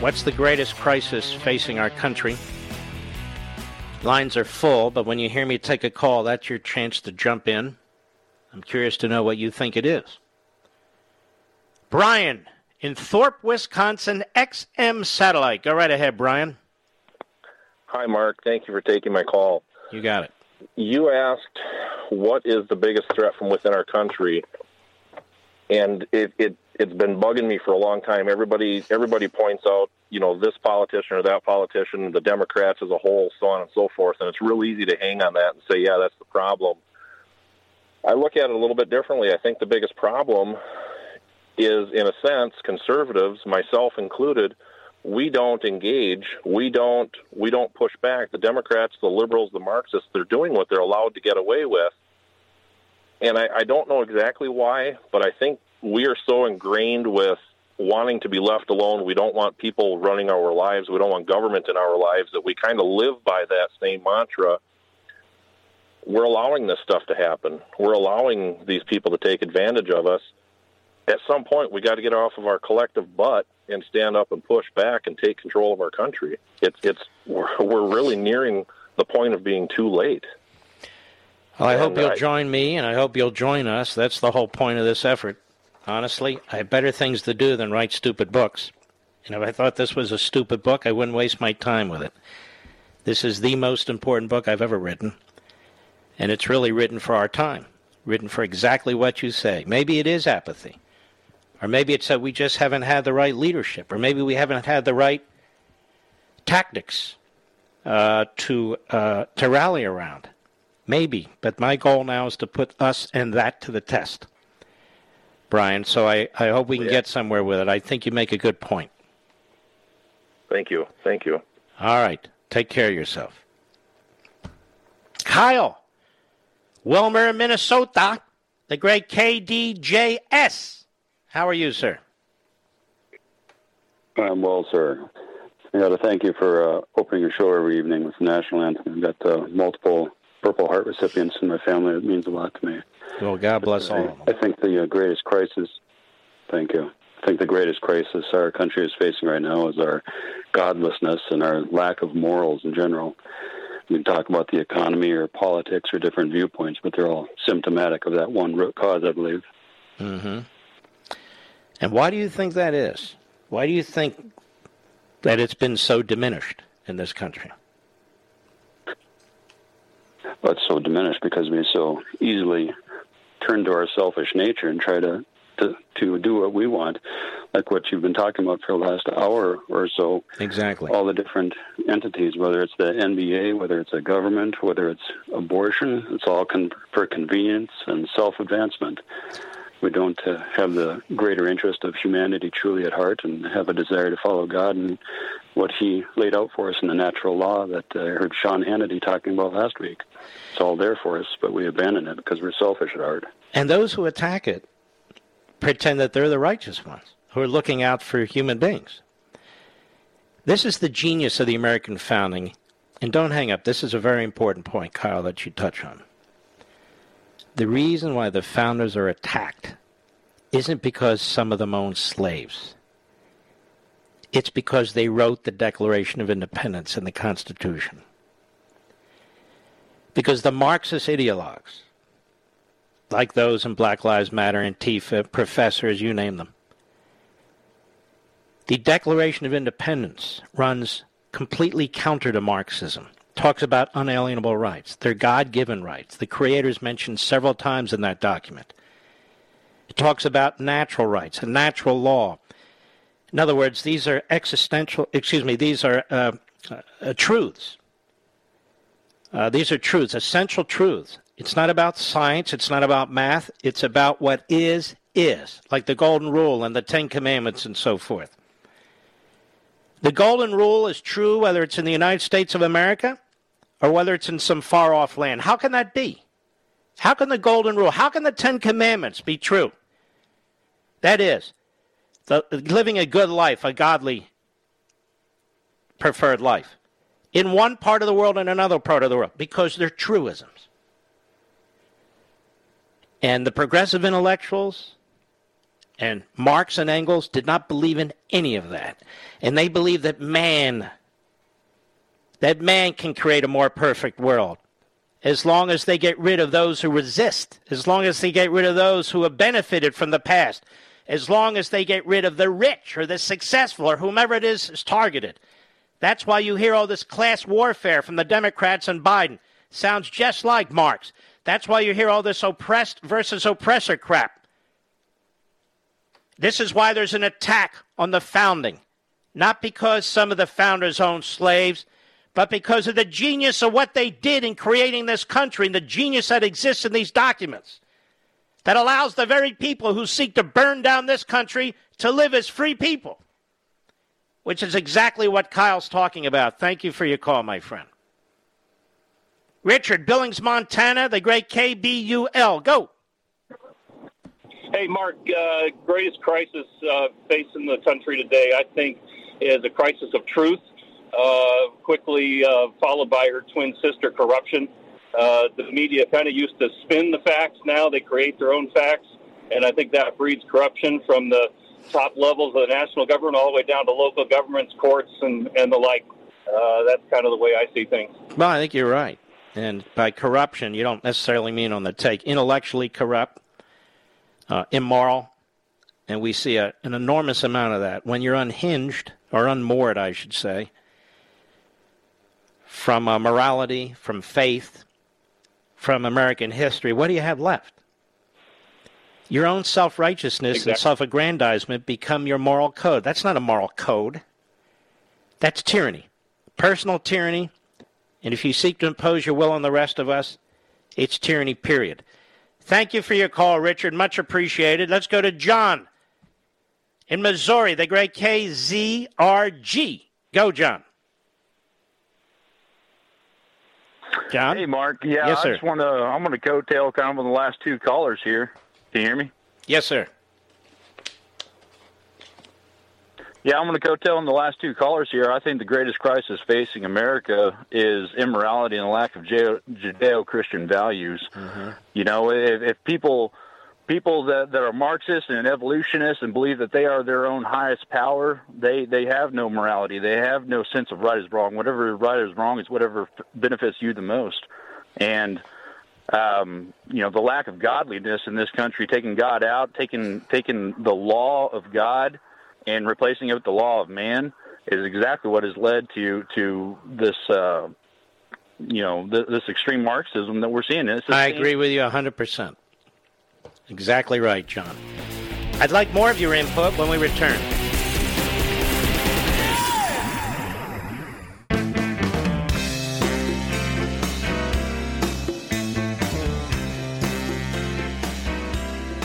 What's the greatest crisis facing our country? Lines are full, but when you hear me take a call, that's your chance to jump in. I'm curious to know what you think it is. Brian in Thorp, Wisconsin, XM Satellite. Go right ahead, Brian. Hi, Mark. Thank you for taking my call. You got it. You asked what is the biggest threat from within our country, and it, it it's been bugging me for a long time. Everybody everybody points out, you know, this politician or that politician, the Democrats as a whole, so on and so forth, and it's real easy to hang on that and say, yeah, that's the problem. I look at it a little bit differently. I think the biggest problem is, in a sense, conservatives, myself included, we don't engage. We don't we don't push back. The Democrats, the liberals, the Marxists, they're doing what they're allowed to get away with. And I, I don't know exactly why, but I think we are so ingrained with wanting to be left alone. We don't want people running our lives. We don't want government in our lives that we kind of live by that same mantra. We're allowing this stuff to happen. We're allowing these people to take advantage of us. At some point, we got to get off of our collective butt and stand up and push back and take control of our country. It's it's we're, we're really nearing the point of being too late. Well, I hope you'll I, join me, and I hope you'll join us. That's the whole point of this effort. Honestly, I have better things to do than write stupid books. And if I thought this was a stupid book, I wouldn't waste my time with it. This is the most important book I've ever written. And it's really written for our time, written for exactly what you say. Maybe it is apathy. Or maybe it's that we just haven't had the right leadership. Or maybe we haven't had the right tactics uh, to, uh, to rally around. Maybe. But my goal now is to put us and that to the test. Brian. So I, I hope we can yeah. get somewhere with it. I think you make a good point. Thank you. Thank you. All right. Take care of yourself. Kyle, Willmar, Minnesota, the great KDJS. How are you, sir? I'm well, sir. I got to thank you for uh, opening your show every evening with the national anthem. I've got uh, multiple Purple Heart recipients in my family. It means a lot to me. Well, God bless all of them. I think the uh, greatest crisis, thank you. I think the greatest crisis our country is facing right now is our godlessness and our lack of morals in general. We can talk about the economy or politics or different viewpoints, but they're all symptomatic of that one root cause, I believe. Mm-hmm. And why do you think that is? Why do you think that it's been so diminished in this country? It's so diminished because we so easily turn to our selfish nature and try to, to to do what we want, like what you've been talking about for the last hour or so. Exactly. All the different entities, whether it's the NBA, whether it's a government, whether it's abortion, it's all con- for convenience and self-advancement. We don't uh, have the greater interest of humanity truly at heart and have a desire to follow God and what He laid out for us in the natural law that I heard Sean Hannity talking about last week. It's all there for us, but we abandon it because we're selfish at heart. And those who attack it pretend that they're the righteous ones who are looking out for human beings. This is the genius of the American founding. And don't hang up. This is a very important point, Kyle, that you touch on. The reason why the founders are attacked isn't because some of them own slaves. It's because they wrote the Declaration of Independence and the Constitution. Because the Marxist ideologues, like those in Black Lives Matter, Antifa, professors, you name them, the Declaration of Independence runs completely counter to Marxism. Talks about unalienable rights. They're God given rights. The Creator's mentioned several times in that document. It talks about natural rights and natural law. In other words, these are existential, excuse me, these are uh, uh, truths. Uh, these are truths, essential truths. It's not about science, it's not about math, it's about what is, is, like the Golden Rule and the Ten Commandments and so forth. The Golden Rule is true whether it's in the United States of America or whether it's in some far off land. How can that be? How can the Golden Rule, how can the Ten Commandments be true? That is, the, living a good life, a godly preferred life, in one part of the world and another part of the world, because they're truisms. And the progressive intellectuals and Marx and Engels did not believe in any of that. And they believed that man, that man can create a more perfect world as long as they get rid of those who resist, as long as they get rid of those who have benefited from the past, as long as they get rid of the rich or the successful or whomever it is is targeted. That's why you hear all this class warfare from the Democrats and Biden. Sounds just like Marx. That's why you hear all this oppressed versus oppressor crap. This is why there's an attack on the founding. Not because some of the founders owned slaves, but because of the genius of what they did in creating this country and the genius that exists in these documents that allows the very people who seek to burn down this country to live as free people, which is exactly what Kyle's talking about. Thank you for your call, my friend. Richard, Billings, Montana, the great KBUL. Go. Hey, Mark, uh, greatest crisis uh, facing the country today, I think, is a crisis of truth, quickly uh, followed by her twin sister, corruption. Uh, the media kind of used to spin the facts. Now they create their own facts, and I think that breeds corruption from the top levels of the national government all the way down to local governments, courts, and, and the like. Uh, that's kind of the way I see things. Well, I think you're right. And by corruption, you don't necessarily mean on the take. Intellectually corrupt, uh, immoral, and we see a, an enormous amount of that. When you're unhinged, or unmoored, I should say, from uh, morality, from faith, from American history, what do you have left? Your own self righteousness exactly. and self aggrandizement become your moral code. That's not a moral code. That's tyranny. Personal tyranny. And if you seek to impose your will on the rest of us, it's tyranny, period. Thank you for your call, Richard. Much appreciated. Let's go to John in Missouri, the great KZRG. Go, John. John? Hey, Mark. Yeah, yes, I just want to, I'm going to coattail kind of on the last two callers here. Can you hear me? Yes, sir. Yeah, I'm going to coattail on the last two callers here. I think the greatest crisis facing America is immorality and the lack of Judeo-Christian values. Mm-hmm. You know, if, if people people that, that are Marxists and evolutionists and believe that they are their own highest power, they, they have no morality. They have no sense of right is wrong. Whatever right is wrong is whatever benefits you the most. And um, you know, the lack of godliness in this country, taking God out, taking taking the law of God and replacing it with the law of man is exactly what has led to to this uh, you know th- this extreme Marxism that we're seeing. I agree with you hundred percent. Exactly right, John. I'd like more of your input when we return.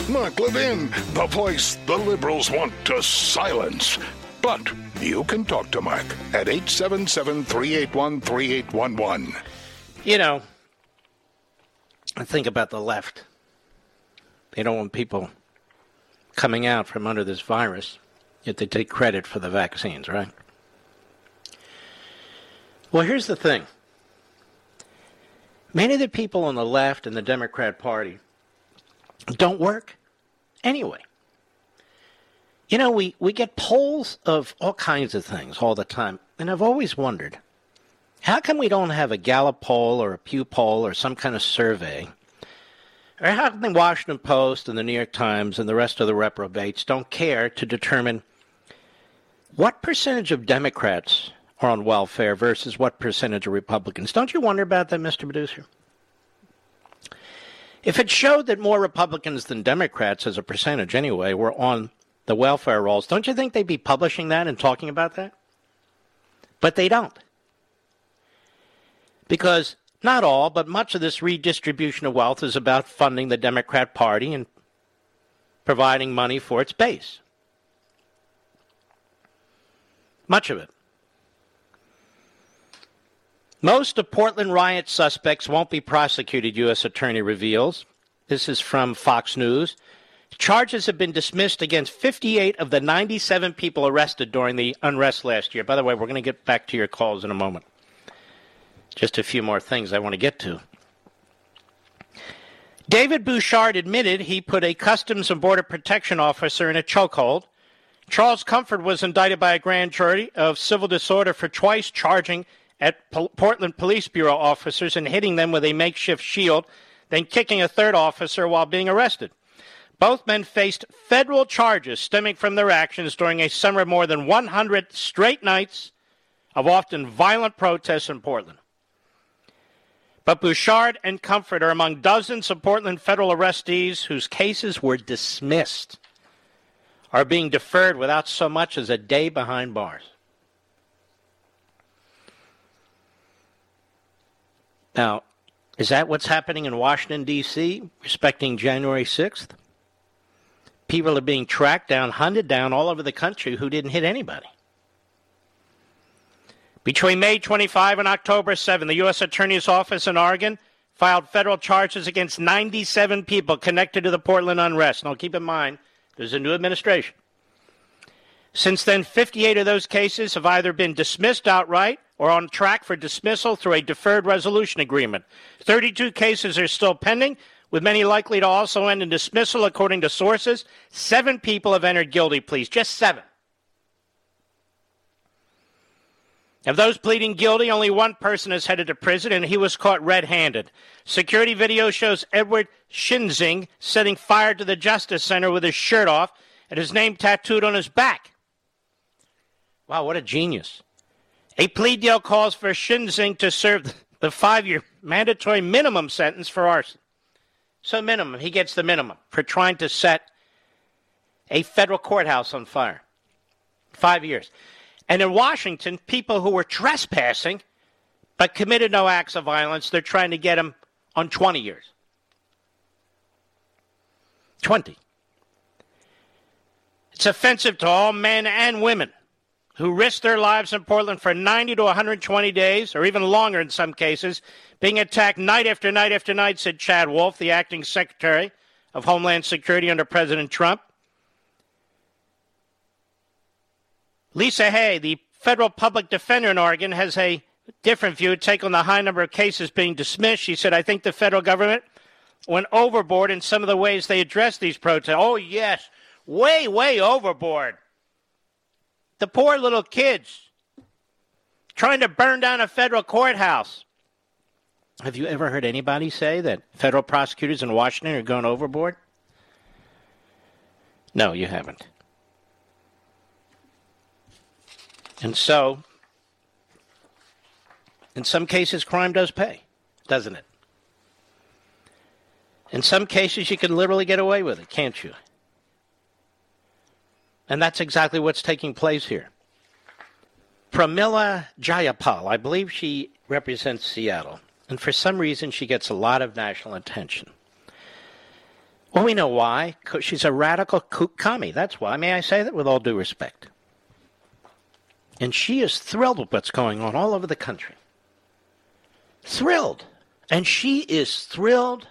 Mark Levin, the voice the liberals want to silence. But you can talk to Mark at 877 381 3811. You know, I think about the left. They don't want people coming out from under this virus, yet they take credit for the vaccines, right? Well, here's the thing many of the people on the left and the Democrat Party don't work anyway. You know, we, we get polls of all kinds of things all the time, and I've always wondered how come we don't have a Gallup poll or a Pew poll or some kind of survey? How come the Washington Post and the New York Times and the rest of the reprobates don't care to determine what percentage of Democrats are on welfare versus what percentage of Republicans? Don't you wonder about that, Mr. Producer? If it showed that more Republicans than Democrats, as a percentage anyway, were on the welfare rolls, don't you think they'd be publishing that and talking about that? But they don't. Because not all, but much of this redistribution of wealth is about funding the Democrat Party and providing money for its base. Much of it. Most of Portland riot suspects won't be prosecuted, U.S. Attorney reveals. This is from Fox News. Charges have been dismissed against 58 of the 97 people arrested during the unrest last year. By the way, we're going to get back to your calls in a moment. Just a few more things I want to get to. David Bouchard admitted he put a Customs and Border Protection officer in a chokehold. Charles Comfort was indicted by a grand jury of civil disorder for twice charging at Portland Police Bureau officers and hitting them with a makeshift shield, then kicking a third officer while being arrested. Both men faced federal charges stemming from their actions during a summer of more than 100 straight nights of often violent protests in Portland. But Bouchard and Comfort are among dozens of Portland federal arrestees whose cases were dismissed, are being deferred without so much as a day behind bars. Now, is that what's happening in Washington, D.C., respecting January 6th? People are being tracked down, hunted down all over the country who didn't hit anybody. Between May 25 and October 7, the U.S. Attorney's Office in Oregon filed federal charges against 97 people connected to the Portland unrest. Now, keep in mind, there's a new administration. Since then, 58 of those cases have either been dismissed outright or on track for dismissal through a deferred resolution agreement. 32 cases are still pending, with many likely to also end in dismissal, according to sources. Seven people have entered guilty pleas, just seven. Of those pleading guilty, only one person is headed to prison, and he was caught red handed. Security video shows Edward Schinzing setting fire to the Justice Center with his shirt off and his name tattooed on his back. Wow, what a genius. A plea deal calls for Schinzing to serve the five year mandatory minimum sentence for arson. So, minimum, he gets the minimum for trying to set a federal courthouse on fire. Five years. And in Washington, people who were trespassing but committed no acts of violence, they're trying to get them on 20 years. 20. It's offensive to all men and women who risked their lives in Portland for 90 to 120 days, or even longer in some cases, being attacked night after night after night, said Chad Wolf, the acting secretary of Homeland Security under President Trump. Lisa Hay, the federal public defender in Oregon, has a different view, take on the high number of cases being dismissed. She said, I think the federal government went overboard in some of the ways they addressed these protests. Oh, yes, way, way overboard the poor little kids trying to burn down a federal courthouse. Have you ever heard anybody say that federal prosecutors in Washington are going overboard? No, you haven't. And so, in some cases, crime does pay, doesn't it? In some cases, you can literally get away with it, can't you? And that's exactly what's taking place here. Pramila Jayapal, I believe she represents Seattle, and for some reason she gets a lot of national attention. Well, we know why. She's a radical kook commie. That's why. May I say that with all due respect? And she is thrilled with what's going on all over the country. Thrilled. And she is thrilled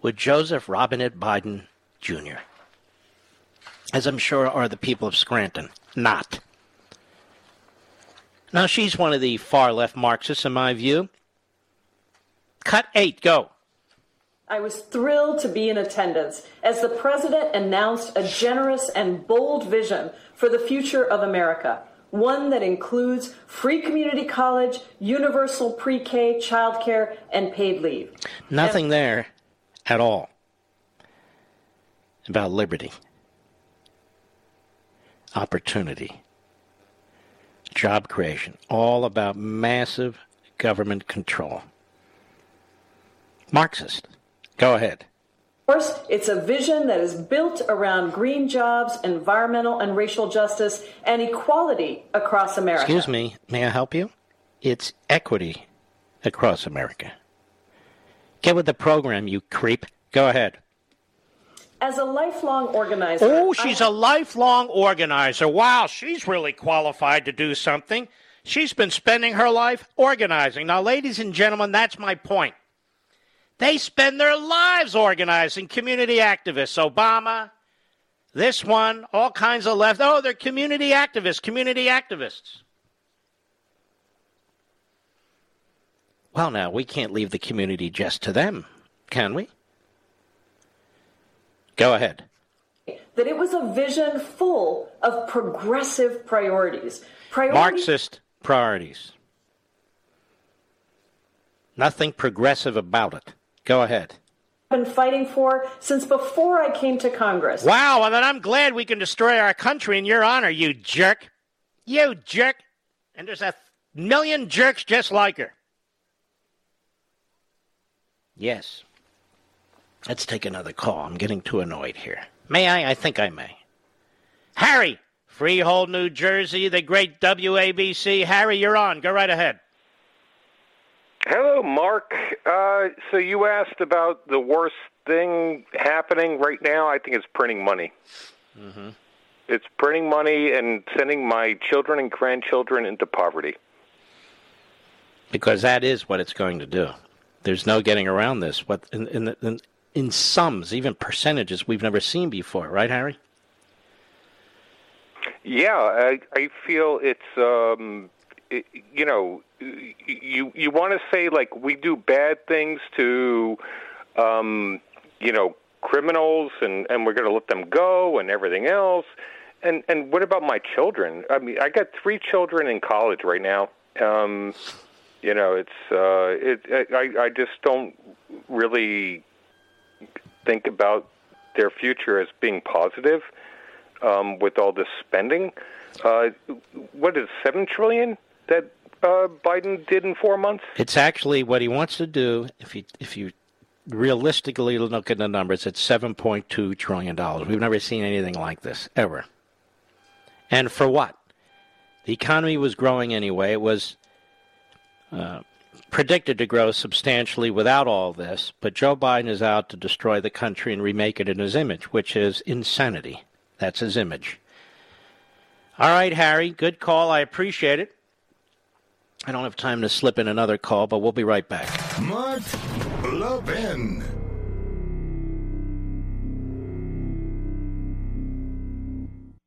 with Joseph Robinette Biden Jr as I'm sure are the people of Scranton. Not. Now, she's one of the far left Marxists, in my view. Cut eight, go. I was thrilled to be in attendance as the President announced a generous and bold vision for the future of America, one that includes free community college, universal pre K childcare, and paid leave. Nothing and- there at all about liberty, opportunity, job creation, all about massive government control. Marxist. Go ahead. First, it's a vision that is built around green jobs, environmental and racial justice, and equality across America. Excuse me, may I help you? It's equity across America. Get with the program, you creep. Go ahead. As a lifelong organizer. Oh, she's I... a lifelong organizer. Wow, she's really qualified to do something. She's been spending her life organizing. Now, ladies and gentlemen, that's my point. They spend their lives organizing community activists. Obama, this one, all kinds of left. Oh, they're community activists, community activists. Well, now, we can't leave the community just to them, can we? Go ahead. That it was a vision full of progressive priorities. priorities Marxist priorities. Nothing progressive about it. Go ahead. Been fighting for since before I came to Congress. Wow, well, then I'm glad we can destroy our country in your honor, you jerk. You jerk. And there's a million jerks just like her. Yes. Let's take another call. I'm getting too annoyed here. May I? I think I may. Harry, Freehold, New Jersey, the great WABC. Harry, you're on. Go right ahead. Hello, Mark. Uh, so you asked about the worst thing happening right now. I think it's printing money. Mm-hmm. It's printing money and sending my children and grandchildren into poverty. Because that is what it's going to do. There's no getting around this. What in in, in, in sums, even percentages we've never seen before, right, Harry? Yeah, I, I feel it's um, you know you you want to say like we do bad things to um, you know criminals and and we're going to let them go and everything else. And and what about my children? I mean i got three children in college right now. Um you know it's uh it i i just don't really think about their future as being positive um with all this spending. Uh what is 7 trillion that uh, Biden did in four months? It's actually what he wants to do. If you if you realistically look at the numbers, it's seven point two trillion dollars. We've never seen anything like this ever. And for what? The economy was growing anyway. It was uh, predicted to grow substantially without all this, but Joe Biden is out to destroy the country and remake it in his image, which is insanity. That's his image. All right, Harry, good call. I appreciate it. I don't have time to slip in another call, but we'll be right back. Mark Levin.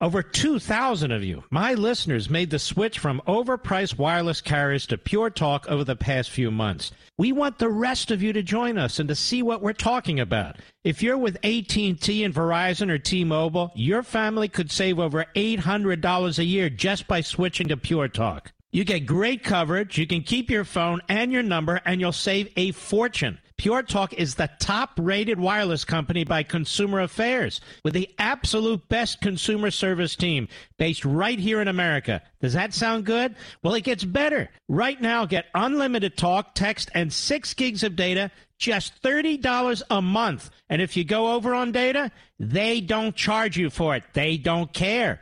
Over 2,000 of you, my listeners, made the switch from overpriced wireless carriers to Pure Talk over the past few months. We want the rest of you to join us and to see what we're talking about. If you're with AT&T and Verizon or T-Mobile, your family could save over $800 a year just by switching to Pure Talk. You get great coverage. You can keep your phone and your number, and you'll save a fortune. Pure Talk is the top rated wireless company by Consumer Affairs with the absolute best consumer service team based right here in America. Does that sound good? Well, it gets better. Right now, get unlimited talk, text, and six gigs of data, just $30 a month. And if you go over on data, they don't charge you for it. They don't care.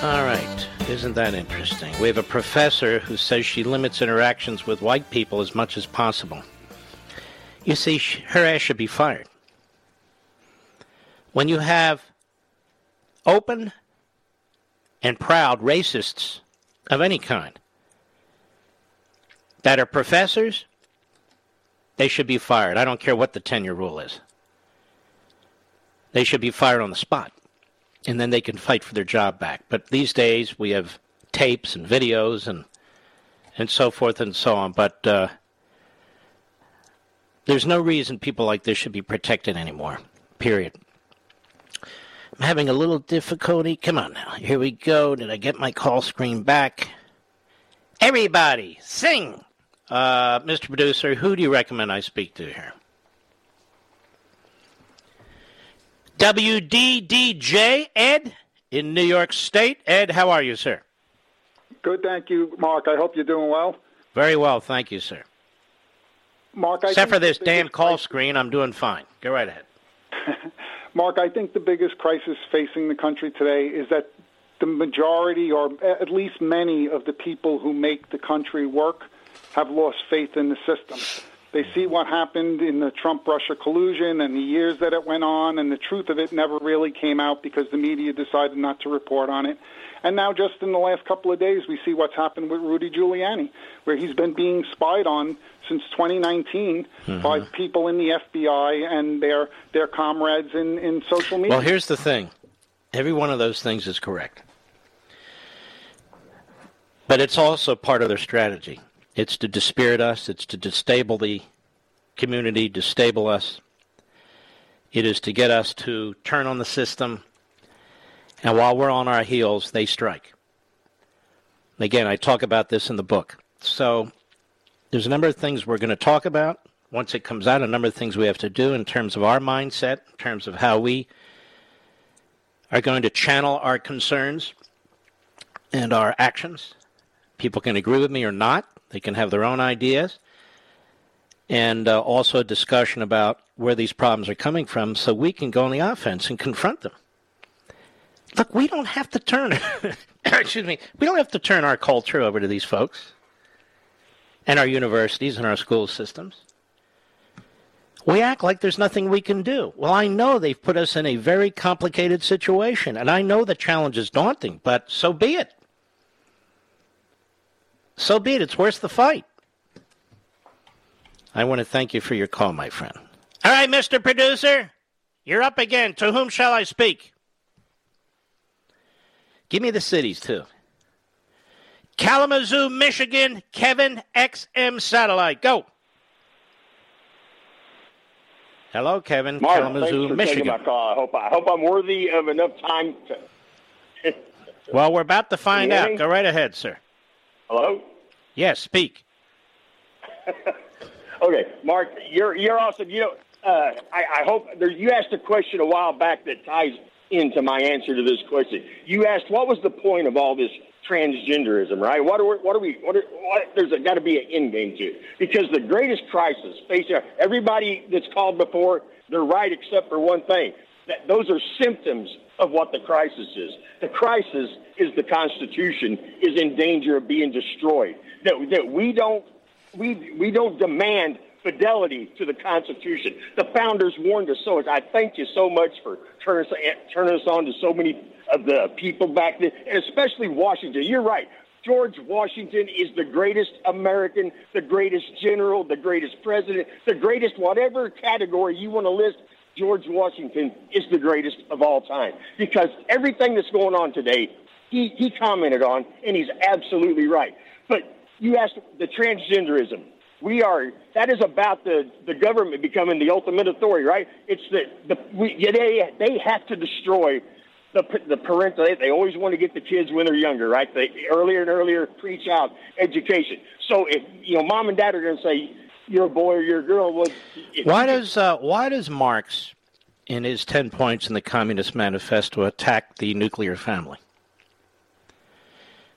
All right. Isn't that interesting? We have a professor who says she limits interactions with white people as much as possible. You see, her ass should be fired. When you have open and proud racists of any kind that are professors, they should be fired. I don't care what the tenure rule is. They should be fired on the spot. And then they can fight for their job back. But these days we have tapes and videos and and so forth and so on. But uh, there's no reason people like this should be protected anymore. Period. I'm having a little difficulty. Come on now. Here we go. Did I get my call screen back? Everybody, sing! Uh, Mr. Producer, who do you recommend I speak to here? WDDJ Ed in New York State. Ed, how are you, sir? Good, thank you, Mark. I hope you're doing well. Very well, thank you, sir. Mark, I Except for this damn call screen, I'm doing fine. Go right ahead. Mark, I think the biggest crisis facing the country today is that the majority, or at least many, of the people who make the country work have lost faith in the system. They see what happened in the Trump Russia collusion and the years that it went on, and the truth of it never really came out because the media decided not to report on it. And now, just in the last couple of days, we see what's happened with Rudy Giuliani, where he's been being spied on since 2019 mm-hmm. by people in the FBI and their their comrades in, in social media. Well, here's the thing every one of those things is correct. But it's also part of their strategy. It's to dispirit us, it's to destabilize the community, destabilize us. It is to get us to turn on the system. And while we're on our heels, they strike. Again, I talk about this in the book. So there's a number of things we're going to talk about once it comes out, a number of things we have to do in terms of our mindset, in terms of how we are going to channel our concerns and our actions. People can agree with me or not. They can have their own ideas. And uh, also a discussion about where these problems are coming from so we can go on the offense and confront them. Look, we don't have to turn, excuse me, we don't have to turn our culture over to these folks and our universities and our school systems. We act like there's nothing we can do. Well, I know they've put us in a very complicated situation, and I know the challenge is daunting, but so be it. So be it. It's worth the fight. I want to thank you for your call, my friend. All right, Mr. Producer, you're up again. To whom shall I speak? Give me the cities, too. Kalamazoo, Michigan, Kevin XM Satellite. Go. Hello, Kevin. Mark, Kalamazoo, thanks for Michigan. taking my call. I hope I hope I'm worthy of enough time to. Well, we're about to find Can you hear out. Go right ahead, sir. Hello. Yes, speak. Okay, Mark, you're you're awesome. You know, uh, I, I hope there, you asked a question a while back that ties into my answer to this question. You asked what was the point of all this transgenderism, right? What are we, what are we? What, are, what there's got to be an end game to it because the greatest crisis facing everybody that's called before, they're right except for one thing. That those are symptoms of what the crisis is. The crisis is the Constitution is in danger of being destroyed. That that we don't we we don't demand fidelity to the Constitution. The founders warned us so. Much. I thank you so much for turning us, turning us on to so many of the people back then, and especially Washington. You're right. George Washington is the greatest American, the greatest general, the greatest president, the greatest whatever category you want to list. George Washington is the greatest of all time because everything that's going on today, he, he commented on, and he's absolutely right. But you asked the transgenderism. We are that is about the the government becoming the ultimate authority, right? It's the the we, yeah, they they have to destroy the the parental. They, always want to get the kids when they're younger, right? They earlier and earlier preach out education. So if you know, mom and dad are going to say you're boy or you're girl, if Why does uh, why does Marx, in his ten points in the Communist Manifesto, attack the nuclear family?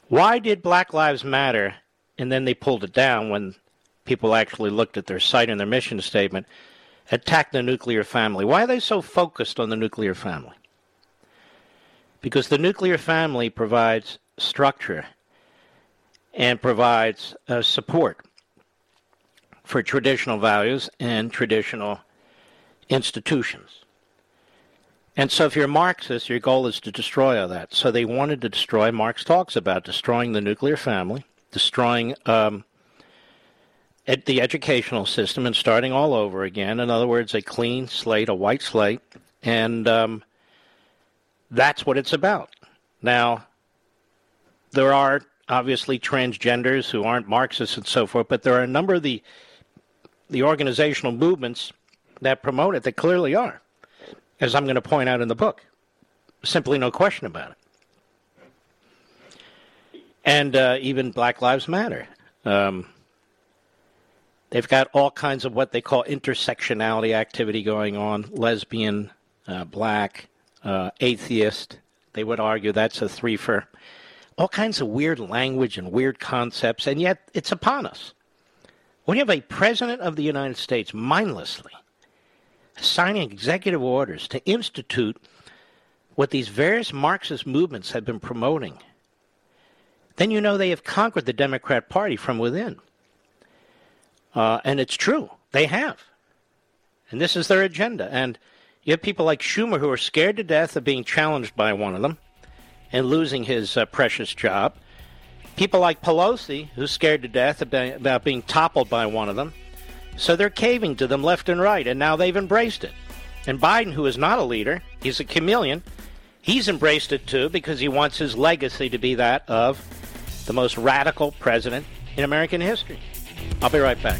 Why did Black Lives Matter, and then they pulled it down when people actually looked at their site and their mission statement, attack the nuclear family? Why are they so focused on the nuclear family? Because the nuclear family provides structure and provides uh, support for traditional values and traditional institutions. And so, if you're Marxist, your goal is to destroy all that. So, they wanted to destroy, Marx talks about destroying the nuclear family, destroying um, ed- the educational system, and starting all over again. In other words, a clean slate, a white slate. And um, that's what it's about. Now, there are obviously transgenders who aren't Marxists and so forth, but there are a number of the the organizational movements that promote it that clearly are, as I'm going to point out in the book. Simply no question about it. And uh, even Black Lives Matter. Um, they've got all kinds of what they call intersectionality activity going on lesbian, uh, black, uh, atheist. They would argue that's a three for all kinds of weird language and weird concepts, and yet it's upon us. When you have a president of the United States mindlessly signing executive orders to institute what these various Marxist movements have been promoting, then you know they have conquered the Democrat Party from within. Uh, and it's true, they have. And this is their agenda. And you have people like Schumer who are scared to death of being challenged by one of them and losing his uh, precious job. People like Pelosi, who's scared to death about, being toppled by one of them. So they're caving to them left and right, and now they've embraced it. And Biden, who is not a leader, he's a chameleon, he's embraced it too because he wants his legacy to be that of the most radical president in American history. I'll be right back.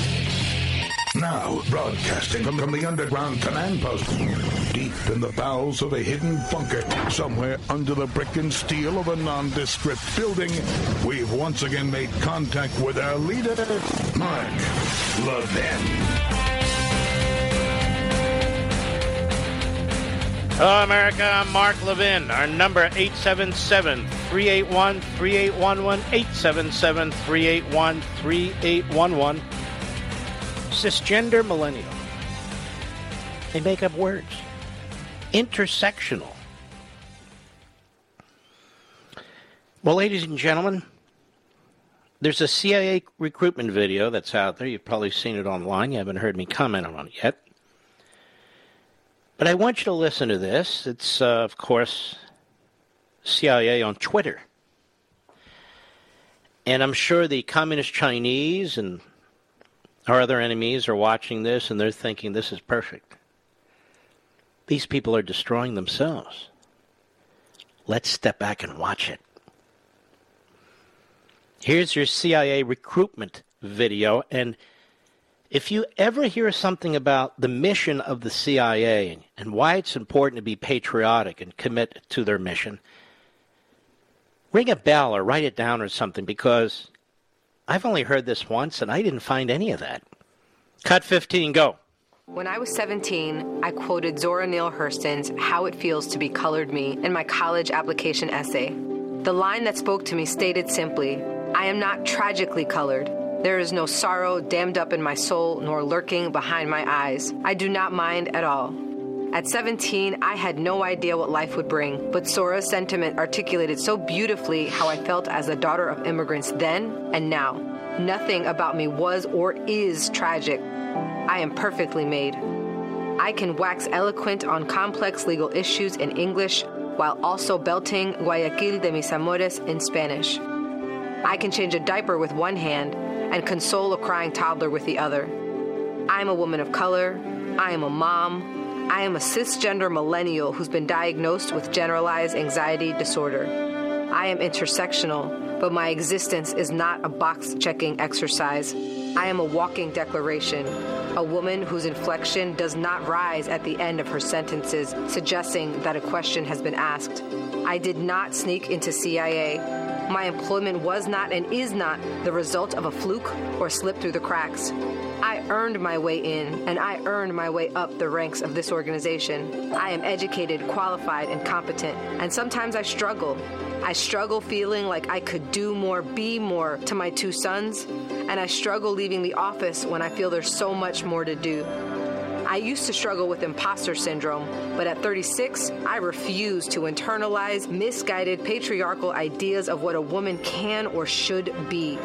Now, broadcasting from, from the underground command post, deep in the bowels of a hidden bunker, somewhere under the brick and steel of a nondescript building, we've once again made contact with our leader, Mark Levin. Hello, America. I'm Mark Levin. Our number 877 381 3811. 877 381 3811. Cisgender millennial. They make up words. Intersectional. Well, ladies and gentlemen, there's a CIA recruitment video that's out there. You've probably seen it online. You haven't heard me comment on it yet. But I want you to listen to this. It's, uh, of course, CIA on Twitter. And I'm sure the communist Chinese and our other enemies are watching this and they're thinking this is perfect. These people are destroying themselves. Let's step back and watch it. Here's your CIA recruitment video. And if you ever hear something about the mission of the CIA and why it's important to be patriotic and commit to their mission, ring a bell or write it down or something because I've only heard this once and I didn't find any of that. Cut 15, go. When I was 17, I quoted Zora Neale Hurston's How It Feels to Be Colored Me in my college application essay. The line that spoke to me stated simply I am not tragically colored. There is no sorrow dammed up in my soul nor lurking behind my eyes. I do not mind at all. At 17, I had no idea what life would bring, but Zora's sentiment articulated so beautifully how I felt as a daughter of immigrants then and now. Nothing about me was or is tragic. I am perfectly made. I can wax eloquent on complex legal issues in English while also belting Guayaquil de mis amores in Spanish. I can change a diaper with one hand and console a crying toddler with the other. I am a woman of color. I am a mom. I am a cisgender millennial who's been diagnosed with generalized anxiety disorder. I am intersectional, but my existence is not a box checking exercise. I am a walking declaration, a woman whose inflection does not rise at the end of her sentences, suggesting that a question has been asked. I did not sneak into CIA. My employment was not and is not the result of a fluke or slip through the cracks. I earned my way in, and I earned my way up the ranks of this organization. I am educated, qualified, and competent, and sometimes I struggle. I struggle feeling like I could do more, be more to my two sons, and I struggle leaving the office when I feel there's so much more to do. I used to struggle with imposter syndrome, but at 36, I refuse to internalize misguided patriarchal ideas of what a woman can or should be.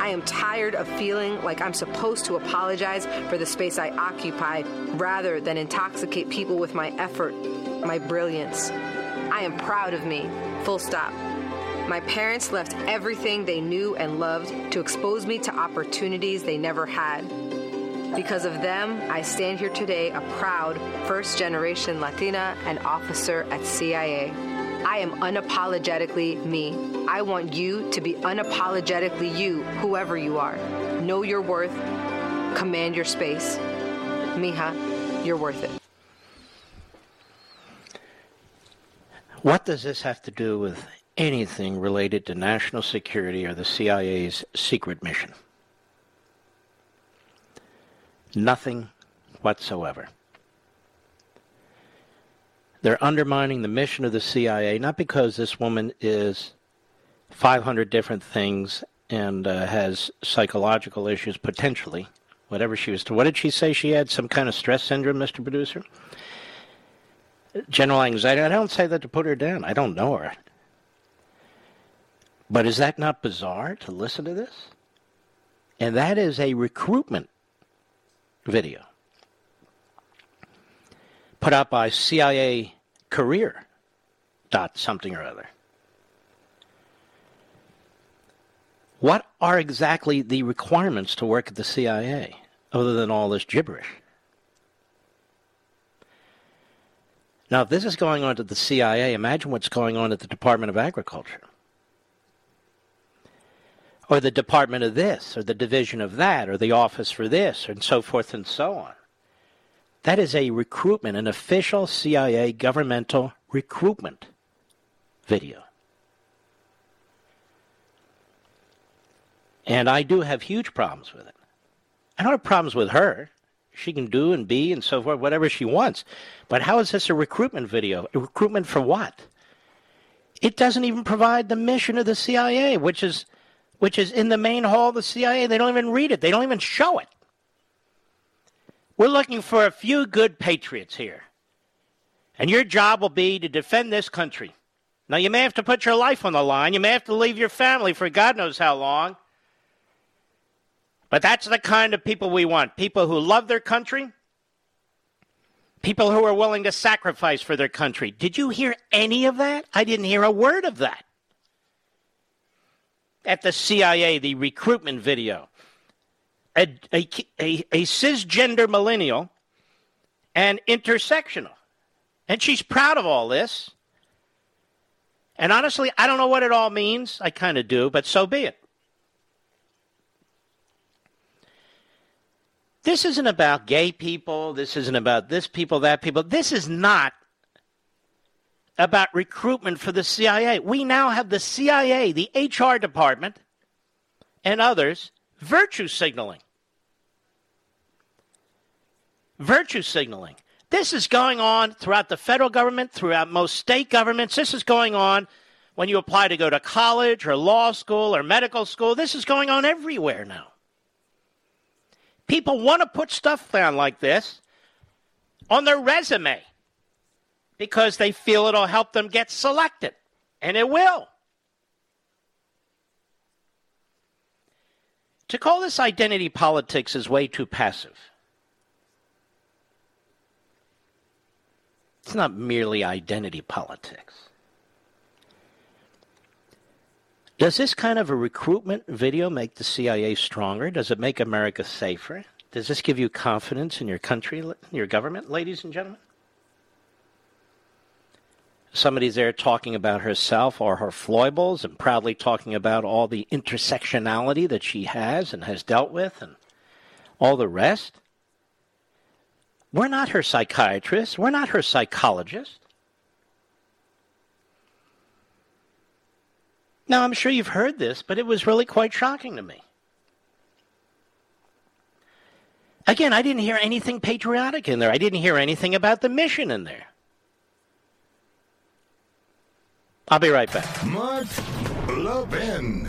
I am tired of feeling like I'm supposed to apologize for the space I occupy rather than intoxicate people with my effort, my brilliance. I am proud of me, full stop. My parents left everything they knew and loved to expose me to opportunities they never had. Because of them, I stand here today a proud first generation Latina and officer at CIA. I am unapologetically me. I want you to be unapologetically you, whoever you are. Know your worth, command your space. Mija, you're worth it. What does this have to do with anything related to national security or the CIA's secret mission? Nothing whatsoever. They're undermining the mission of the CIA, not because this woman is 500 different things and uh, has psychological issues potentially, whatever she was. What did she say? She had some kind of stress syndrome, Mr. Producer? General anxiety. I don't say that to put her down. I don't know her. But is that not bizarre to listen to this? And that is a recruitment video put out by CIA career dot something or other. What are exactly the requirements to work at the CIA other than all this gibberish? Now, if this is going on at the CIA, imagine what's going on at the Department of Agriculture. Or the Department of this, or the Division of that, or the Office for this, and so forth and so on. That is a recruitment, an official CIA governmental recruitment video. And I do have huge problems with it. I don't have problems with her. She can do and be and so forth, whatever she wants. But how is this a recruitment video? A recruitment for what? It doesn't even provide the mission of the CIA, which is which is in the main hall of the CIA. They don't even read it. They don't even show it. We're looking for a few good patriots here. And your job will be to defend this country. Now, you may have to put your life on the line. You may have to leave your family for God knows how long. But that's the kind of people we want people who love their country, people who are willing to sacrifice for their country. Did you hear any of that? I didn't hear a word of that. At the CIA, the recruitment video a, a, a, a cisgender millennial and intersectional. And she's proud of all this. And honestly, I don't know what it all means. I kind of do, but so be it. This isn't about gay people. This isn't about this people, that people. This is not about recruitment for the CIA. We now have the CIA, the HR department, and others virtue signaling virtue signaling. This is going on throughout the federal government, throughout most state governments. This is going on when you apply to go to college or law school or medical school. This is going on everywhere now. People want to put stuff down like this on their resume because they feel it'll help them get selected, and it will. To call this identity politics is way too passive. It's not merely identity politics. Does this kind of a recruitment video make the CIA stronger? Does it make America safer? Does this give you confidence in your country, your government, ladies and gentlemen? Somebody's there talking about herself or her foibles and proudly talking about all the intersectionality that she has and has dealt with and all the rest. We're not her psychiatrist. We're not her psychologist. Now, I'm sure you've heard this, but it was really quite shocking to me. Again, I didn't hear anything patriotic in there. I didn't hear anything about the mission in there. I'll be right back. Mark Levin.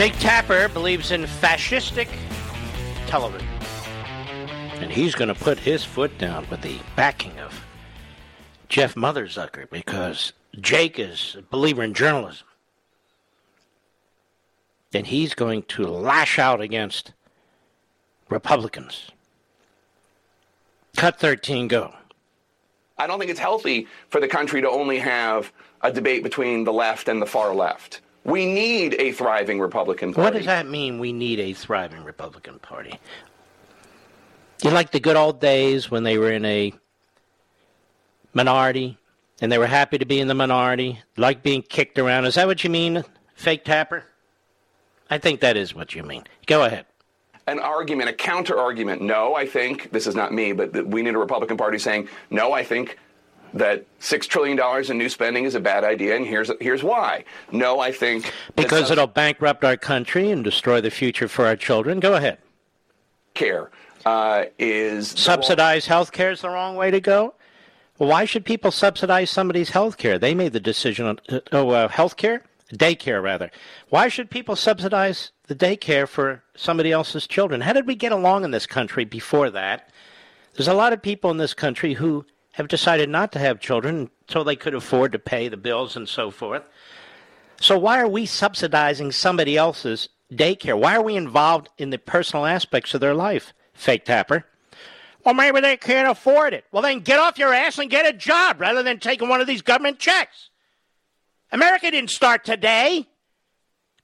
Jake Tapper believes in fascistic television. And he's going to put his foot down with the backing of Jeff Motherzucker because Jake is a believer in journalism. And he's going to lash out against Republicans. Cut 13, go. I don't think it's healthy for the country to only have a debate between the left and the far left. We need a thriving Republican Party. What does that mean, we need a thriving Republican Party? You like the good old days when they were in a minority and they were happy to be in the minority, like being kicked around. Is that what you mean, fake tapper? I think that is what you mean. Go ahead. An argument, a counter argument. No, I think, this is not me, but we need a Republican Party saying, no, I think that six trillion dollars in new spending is a bad idea, and here's here's why. No, I think because it'll bankrupt our country and destroy the future for our children. Go ahead. Care uh, is subsidize health care is the wrong way to go. Why should people subsidize somebody's health care? They made the decision on uh, oh uh, health care, daycare rather. Why should people subsidize the daycare for somebody else's children? How did we get along in this country before that? There's a lot of people in this country who have decided not to have children until they could afford to pay the bills and so forth. So why are we subsidizing somebody else's daycare? Why are we involved in the personal aspects of their life? Fake tapper. Well, maybe they can't afford it. Well, then get off your ass and get a job rather than taking one of these government checks. America didn't start today.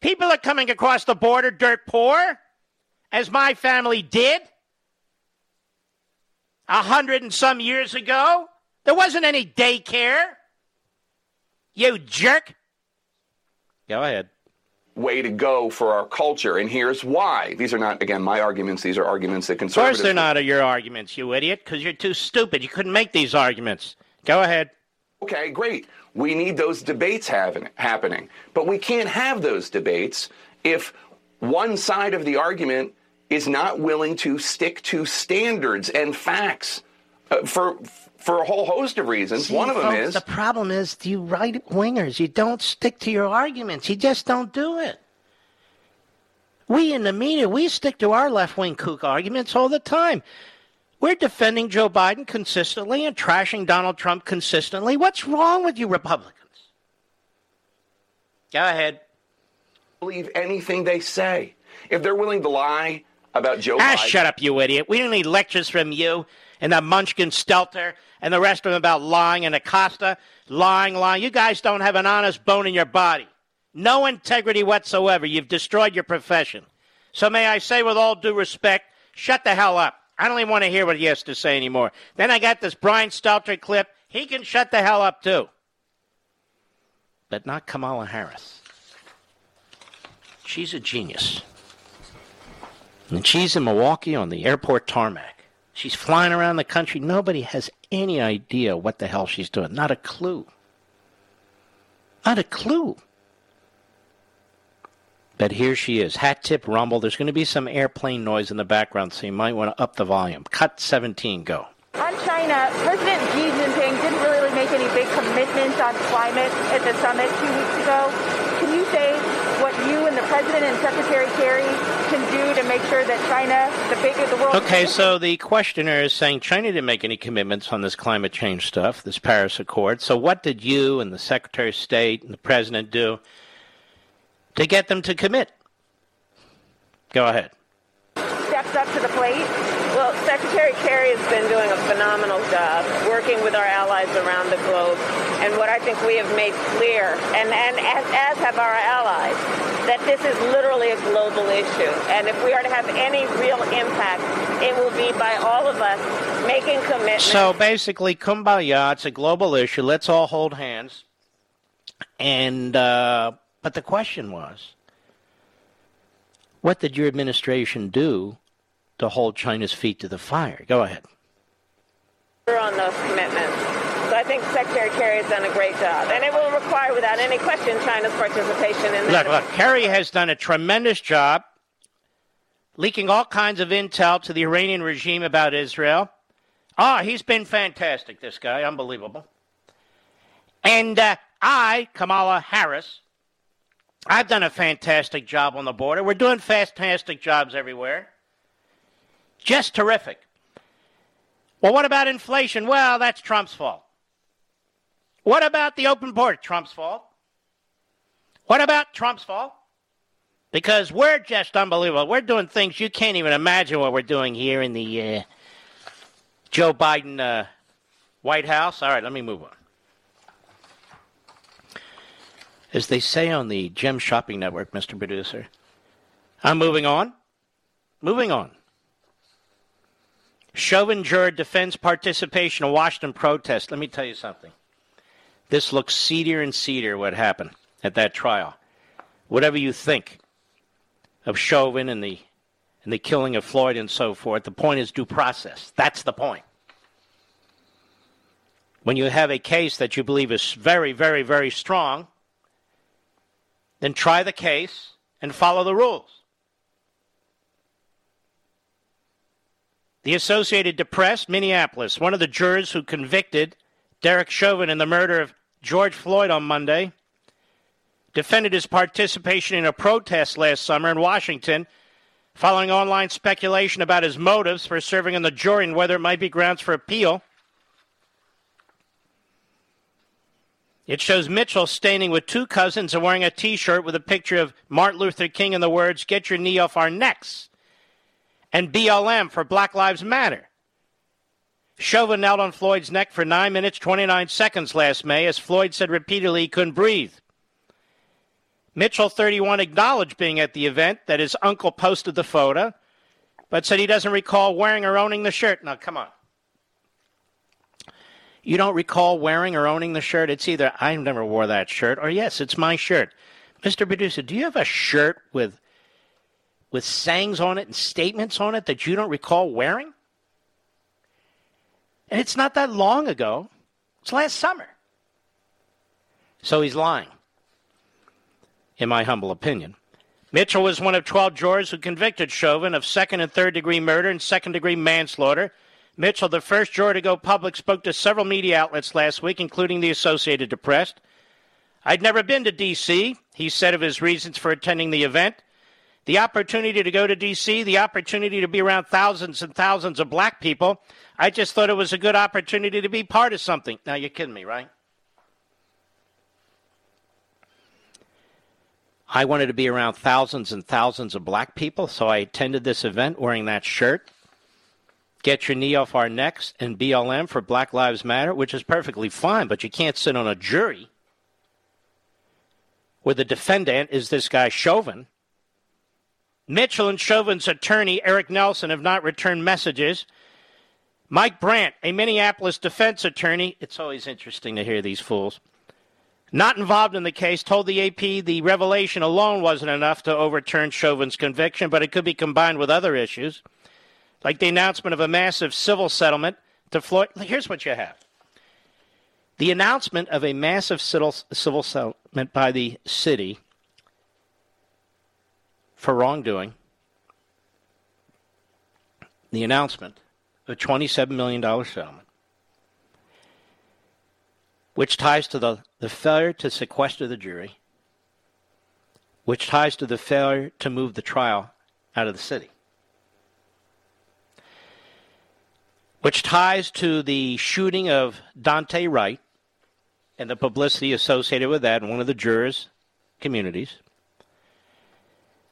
People are coming across the border dirt poor, as my family did a hundred and some years ago. There wasn't any daycare. You jerk. Go ahead. Way to go for our culture, and here's why. These are not, again, my arguments. These are arguments that conservatives. Of course, they're not your arguments, you idiot, because you're too stupid. You couldn't make these arguments. Go ahead. Okay, great. We need those debates having, happening, but we can't have those debates if one side of the argument is not willing to stick to standards and facts uh, for for a whole host of reasons. See, One of them folks, is the problem is you right wingers. You don't stick to your arguments. You just don't do it. We in the media, we stick to our left wing kook arguments all the time. We're defending Joe Biden consistently and trashing Donald Trump consistently. What's wrong with you Republicans? Go ahead. Believe anything they say. If they're willing to lie about Joe ah, Biden. shut up, you idiot. We don't need lectures from you and that Munchkin Stelter and the rest of them about lying and Acosta. Lying, lying. You guys don't have an honest bone in your body. No integrity whatsoever. You've destroyed your profession. So may I say with all due respect, shut the hell up. I don't even want to hear what he has to say anymore. Then I got this Brian Stelter clip. He can shut the hell up too. But not Kamala Harris. She's a genius. And she's in Milwaukee on the airport tarmac. She's flying around the country. Nobody has any idea what the hell she's doing. Not a clue. Not a clue. But here she is. Hat tip rumble. There's going to be some airplane noise in the background, so you might want to up the volume. Cut 17, go. On China, President Xi Jinping didn't really make any big commitments on climate at the summit two weeks ago. Can you say what you and the President and Secretary Kerry can do to make sure that China, the bigger the world Okay, so the questioner is saying China didn't make any commitments on this climate change stuff, this Paris Accord. So what did you and the Secretary of State and the President do to get them to commit? Go ahead. steps up to the plate? Well, Secretary Kerry has been doing a phenomenal job working with our allies around the globe. And what I think we have made clear, and, and as, as have our allies, that this is literally a global issue. And if we are to have any real impact, it will be by all of us making commitments. So basically, kumbaya, it's a global issue. Let's all hold hands. And, uh, but the question was, what did your administration do to hold China's feet to the fire? Go ahead. We're on those commitments. I think Secretary Kerry has done a great job. And it will require, without any question, China's participation in Look, that. look, Kerry has done a tremendous job leaking all kinds of intel to the Iranian regime about Israel. Ah, he's been fantastic, this guy. Unbelievable. And uh, I, Kamala Harris, I've done a fantastic job on the border. We're doing fantastic jobs everywhere. Just terrific. Well, what about inflation? Well, that's Trump's fault. What about the open border? Trump's fault. What about Trump's fault? Because we're just unbelievable. We're doing things you can't even imagine what we're doing here in the uh, Joe Biden uh, White House. All right, let me move on. As they say on the Gem Shopping Network, Mr. Producer, I'm moving on. Moving on. Chauvin juror defends participation in Washington protest. Let me tell you something. This looks seedier and seedier what happened at that trial. Whatever you think of Chauvin and the and the killing of Floyd and so forth, the point is due process. That's the point. When you have a case that you believe is very, very, very strong, then try the case and follow the rules. The Associated Press, Minneapolis, one of the jurors who convicted Derek Chauvin in the murder of George Floyd on Monday, defended his participation in a protest last summer in Washington following online speculation about his motives for serving on the jury and whether it might be grounds for appeal. It shows Mitchell standing with two cousins and wearing a t shirt with a picture of Martin Luther King and the words, Get your knee off our necks, and BLM for Black Lives Matter. Chauvin knelt on Floyd's neck for 9 minutes 29 seconds last May as Floyd said repeatedly he couldn't breathe. Mitchell, 31, acknowledged being at the event, that his uncle posted the photo, but said he doesn't recall wearing or owning the shirt. Now, come on. You don't recall wearing or owning the shirt? It's either I never wore that shirt or yes, it's my shirt. Mr. Producer, do you have a shirt with with sayings on it and statements on it that you don't recall wearing? And it's not that long ago. It's last summer. So he's lying, in my humble opinion. Mitchell was one of 12 jurors who convicted Chauvin of second and third degree murder and second degree manslaughter. Mitchell, the first juror to go public, spoke to several media outlets last week, including the Associated Press. I'd never been to D.C., he said of his reasons for attending the event. The opportunity to go to D.C., the opportunity to be around thousands and thousands of black people. I just thought it was a good opportunity to be part of something. Now, you're kidding me, right? I wanted to be around thousands and thousands of black people, so I attended this event wearing that shirt. Get your knee off our necks and BLM for Black Lives Matter, which is perfectly fine, but you can't sit on a jury where the defendant is this guy Chauvin. Mitchell and Chauvin's attorney, Eric Nelson, have not returned messages. Mike Brandt, a Minneapolis defense attorney, it's always interesting to hear these fools, not involved in the case, told the AP the revelation alone wasn't enough to overturn Chauvin's conviction, but it could be combined with other issues, like the announcement of a massive civil settlement to Floyd. Here's what you have the announcement of a massive civil, civil settlement by the city for wrongdoing the announcement of a $27 million settlement, which ties to the, the failure to sequester the jury, which ties to the failure to move the trial out of the city, which ties to the shooting of Daunte Wright and the publicity associated with that in one of the jurors' communities,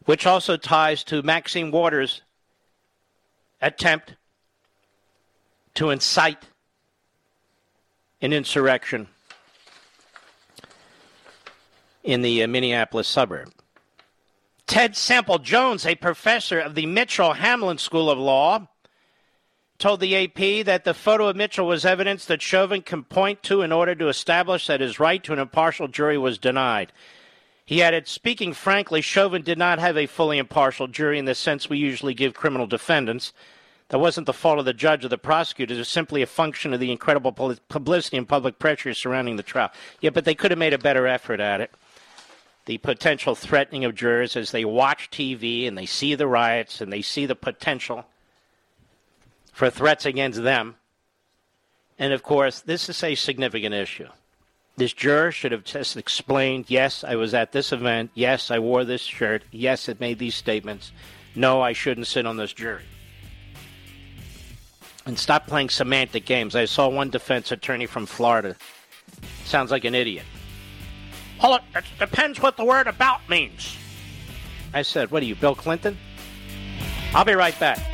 which also ties to Maxine Waters' attempt to incite an insurrection in the uh, Minneapolis suburb. Ted Sampsell-Jones, a professor of the Mitchell Hamline School of Law, told the AP that the photo of Mitchell was evidence that Chauvin can point to in order to establish that his right to an impartial jury was denied. He added, speaking frankly, Chauvin did not have a fully impartial jury in the sense we usually give criminal defendants. That wasn't the fault of the judge or the prosecutor. It was simply a function of the incredible publicity and public pressure surrounding the trial. Yeah, but they could have made a better effort at it. The potential threatening of jurors as they watch TV and they see the riots and they see the potential for threats against them. And of course, this is a significant issue. This juror should have just explained yes, I was at this event. Yes, I wore this shirt. Yes, it made these statements. No, I shouldn't sit on this jury. And stop playing semantic games. I saw one defense attorney from Florida. Sounds like an idiot. Well, it depends what the word about means. I said, What are you, Bill Clinton? I'll be right back.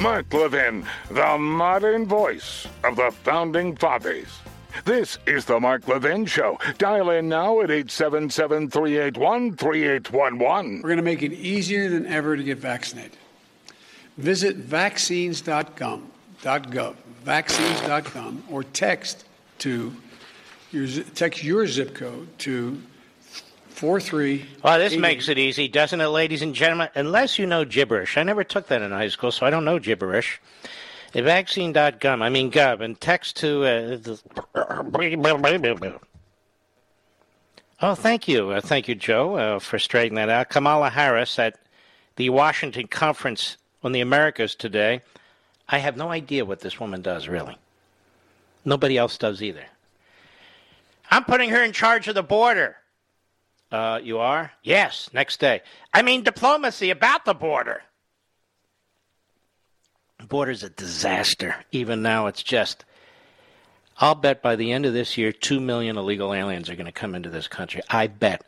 Mark Levin, the modern voice of the Founding Fathers. This is the Mark Levin Show. Dial in now at 877 381 3811. We're going to make it easier than ever to get vaccinated. Visit vaccines.gov, .gov, vaccines.com, or text to your, text your zip code to Four three. Well, this makes it easy, doesn't it, ladies and gentlemen? Unless you know gibberish. I never took that in high school, so I don't know gibberish. The vaccine.gov, I mean gov, and text to. Uh, oh, thank you. Uh, thank you, Joe, uh, for straightening that out. Kamala Harris at the Washington Conference on the Americas today. I have no idea what this woman does, really. Nobody else does either. I'm putting her in charge of the border. Uh, you are? Yes, next day. I mean, diplomacy about the border. The border's a disaster. Even now, it's just. I'll bet by the end of this year, 2 million illegal aliens are going to come into this country. I bet.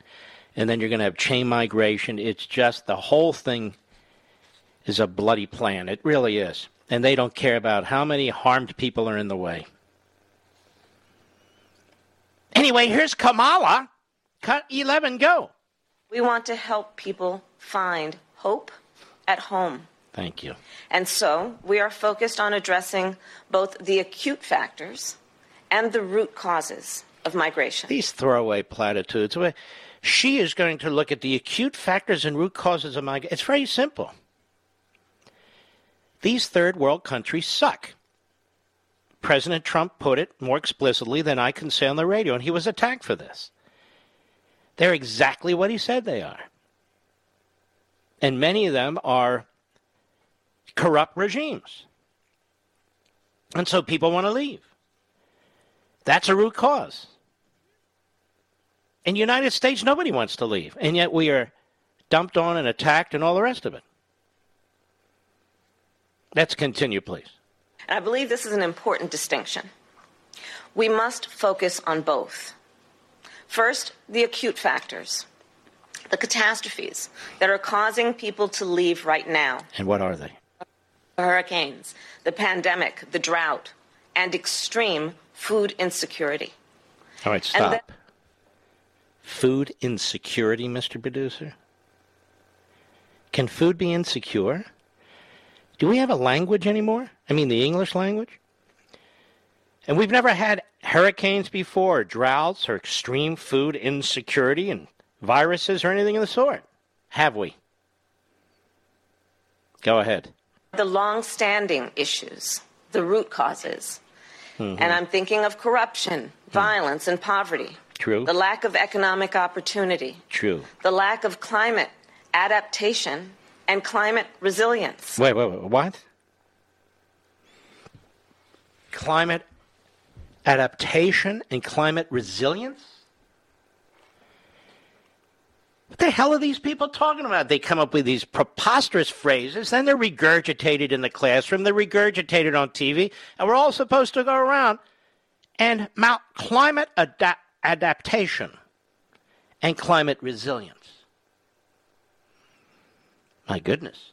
And then you're going to have chain migration. It's just the whole thing is a bloody plan. It really is. And they don't care about how many harmed people are in the way. Anyway, here's Kamala. Cut 11, go. We want to help people find hope at home. Thank you. And so we are focused on addressing both the acute factors and the root causes of migration. These throwaway platitudes. She is going to look at the acute factors and root causes of migration. It's very simple. These third world countries suck. President Trump put it more explicitly than I can say on the radio, and he was attacked for this. They're exactly what he said they are. And many of them are corrupt regimes. And so people want to leave. That's a root cause. In the United States, nobody wants to leave. And yet we are dumped on and attacked and all the rest of it. Let's continue, please. I believe this is an important distinction. We must focus on both. First, the acute factors, the catastrophes that are causing people to leave right now. And what are they? The hurricanes, the pandemic, the drought, and extreme food insecurity. All right, stop. Then- food insecurity, Mr. Producer? Can food be insecure? Do we have a language anymore? I mean, the English language? And we've never had hurricanes before, or droughts, or extreme food insecurity, and viruses, or anything of the sort. Have we? Go ahead. The long standing issues, the root causes. Mm-hmm. And I'm thinking of corruption, mm. violence, and poverty. True. The lack of economic opportunity. True. The lack of climate adaptation and climate resilience. Wait, wait, wait. What? Climate adaptation and climate resilience? What the hell are these people talking about? They come up with these preposterous phrases, then they're regurgitated in the classroom, they're regurgitated on TV, and we're all supposed to go around and mount climate ada- adaptation and climate resilience. My goodness.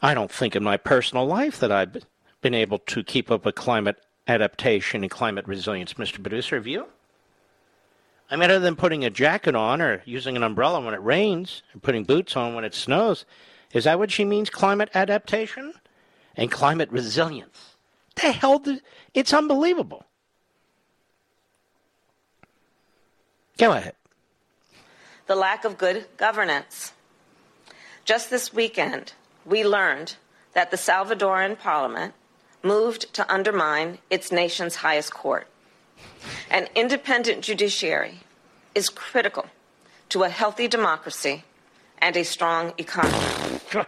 I don't think in my personal life that I've been able to keep up with climate adaptation and climate resilience, Mr. Producer. Have you? I mean, other than putting a jacket on or using an umbrella when it rains and putting boots on when it snows, is that what she means, climate adaptation and climate resilience? The hell? It's unbelievable. Go ahead. The lack of good governance. Just this weekend, we learned that the Salvadoran parliament moved to undermine its nation's highest court. An independent judiciary is critical to a healthy democracy and a strong economy.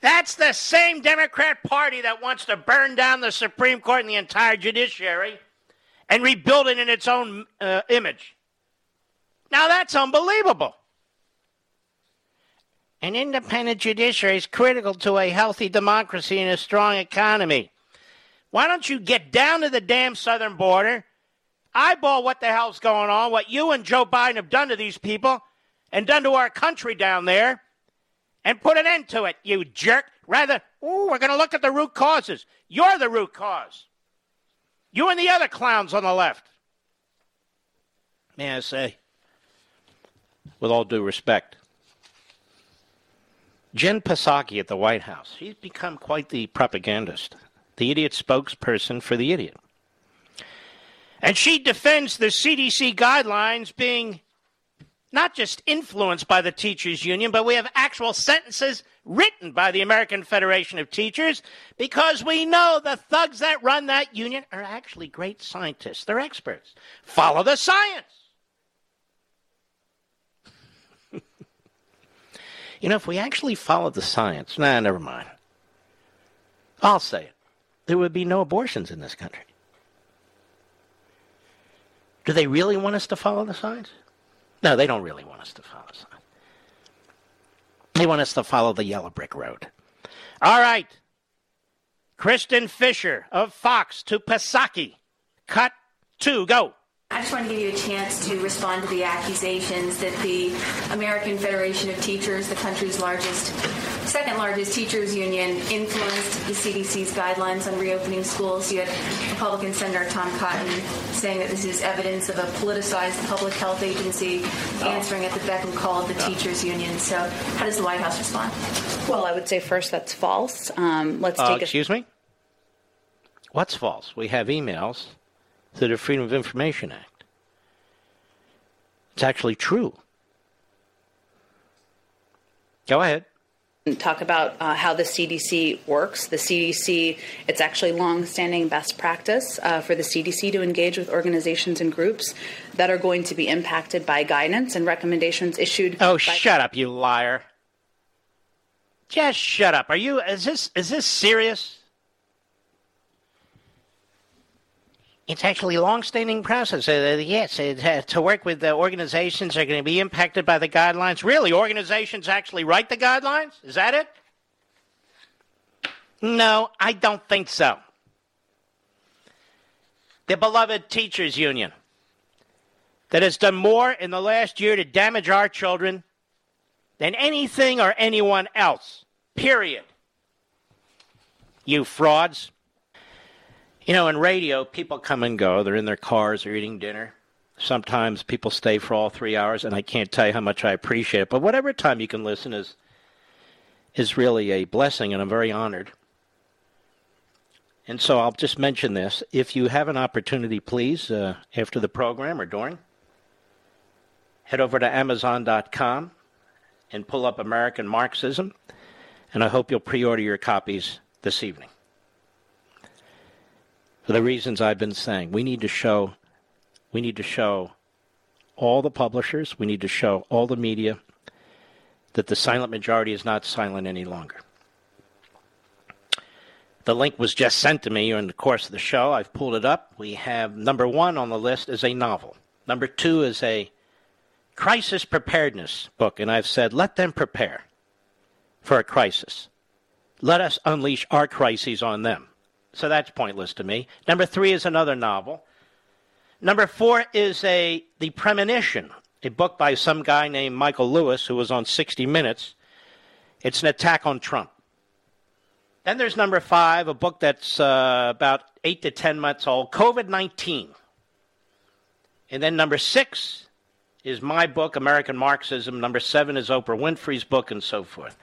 That's the same Democrat Party that wants to burn down the Supreme Court and the entire judiciary and rebuild it in its own uh, image. Now that's unbelievable. An independent judiciary is critical to a healthy democracy and a strong economy. Why don't you get down to the damn southern border, eyeball what the hell's going on, what you and Joe Biden have done to these people and done to our country down there, and put an end to it, you jerk. Rather, ooh, we're going to look at the root causes. You're the root cause. You and the other clowns on the left. May I say, with all due respect, Jen Psaki at the White House. She's become quite the propagandist, the idiot spokesperson for the idiot. And she defends the CDC guidelines being not just influenced by the teachers union, but we have actual sentences written by the American Federation of Teachers because we know the thugs that run that union are actually great scientists. They're experts. Follow the science. You know, if we actually followed the science, nah, never mind. I'll say it. There would be no abortions in this country. Do they really want us to follow the science? No, they don't really want us to follow the science. They want us to follow the yellow brick road. All right. Kristin Fisher of Fox to Psaki. Cut two, go. I just want to give you a chance to respond to the accusations that the American Federation of Teachers, the country's largest, second largest teachers union, influenced the CDC's guidelines on reopening schools. You had Republican Senator Tom Cotton saying that this is evidence of a politicized public health agency answering at the beck and call of the teachers union. So, how does the White House respond? Well, I would say first that's false. Um, let's uh, take. Uh, excuse me. What's false? We have emails to the Freedom of Information Act. It's actually true. Go ahead. talk about uh, how the CDC works. The CDC, it's actually long-standing best practice uh, for the CDC to engage with organizations and groups that are going to be impacted by guidance and recommendations issued. Oh, by- shut up, you liar! Just shut up. Are you? Is this is this serious? It's actually a long-standing process. Uh, yes, it, uh, to work with the organizations are going to be impacted by the guidelines. Really, organizations actually write the guidelines? Is that it? No, I don't think so. The beloved teachers union that has done more in the last year to damage our children than anything or anyone else. Period. You frauds. You know, in radio, people come and go. They're in their cars, they're eating dinner. Sometimes people stay for all three hours, and I can't tell you how much I appreciate it. But whatever time you can listen is is really a blessing, and I'm very honored. And so I'll just mention this. If you have an opportunity, please, uh, after the program or during, head over to Amazon.com and pull up American Marxism, and I hope you'll pre order your copies this evening for the reasons I've been saying. We need to show we need to show all the publishers, we need to show all the media that the silent majority is not silent any longer. The link was just sent to me in the course of the show. I've pulled it up. We have number one on the list is a novel. Number two is a crisis preparedness book, and I've said let them prepare for a crisis. Let us unleash our crises on them. So that's pointless to me. Number three is another novel. Number four is a The Premonition, a book by some guy named Michael Lewis who was on 60 Minutes. It's an attack on Trump. Then there's number five, a book that's uh, about eight to 10 months old, COVID 19. And then number six is my book, American Marxism. Number seven is Oprah Winfrey's book, and so forth.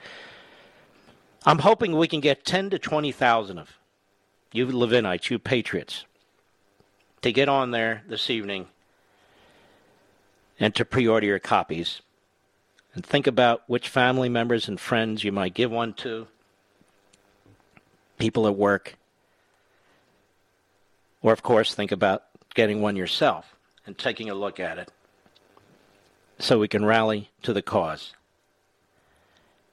I'm hoping we can get 10 to 20,000 of you Levinites, you patriots, to get on there this evening and to pre order your copies. And think about which family members and friends you might give one to, people at work, or, of course, think about getting one yourself and taking a look at it so we can rally to the cause.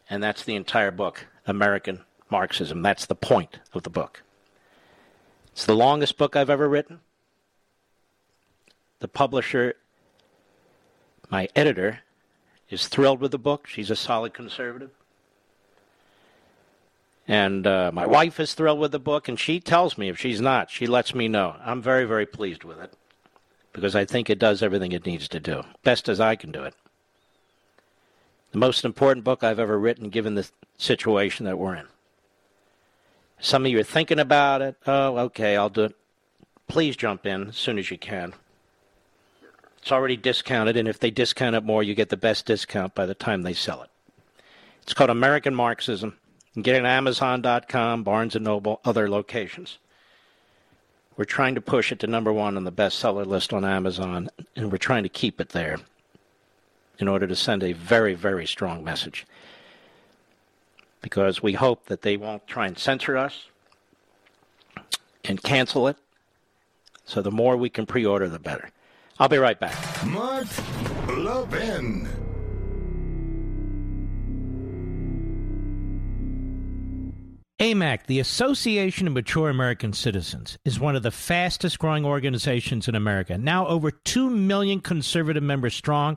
And that's the entire book, American Marxism. That's the point of the book. It's the longest book I've ever written. The publisher, my editor, is thrilled with the book. She's a solid conservative. And uh, my wife is thrilled with the book, and she tells me if she's not, she lets me know. I'm very, very pleased with it because I think it does everything it needs to do, best as I can do it. The most important book I've ever written, given the situation that we're in. Some of you are thinking about it. Oh, okay, I'll do it. Please jump in as soon as you can. It's already discounted, and if they discount it more, you get the best discount by the time they sell it. It's called American Marxism. You get it at Amazon.com, Barnes & Noble, other locations. We're trying to push it to number one on the bestseller list on Amazon, and we're trying to keep it there in order to send a very, very strong message. Because we hope that they won't try and censor us and cancel it. So the more we can pre order, the better. I'll be right back. Mark Levin. AMAC, the Association of Mature American Citizens, is one of the fastest growing organizations in America. Now over 2 million conservative members strong,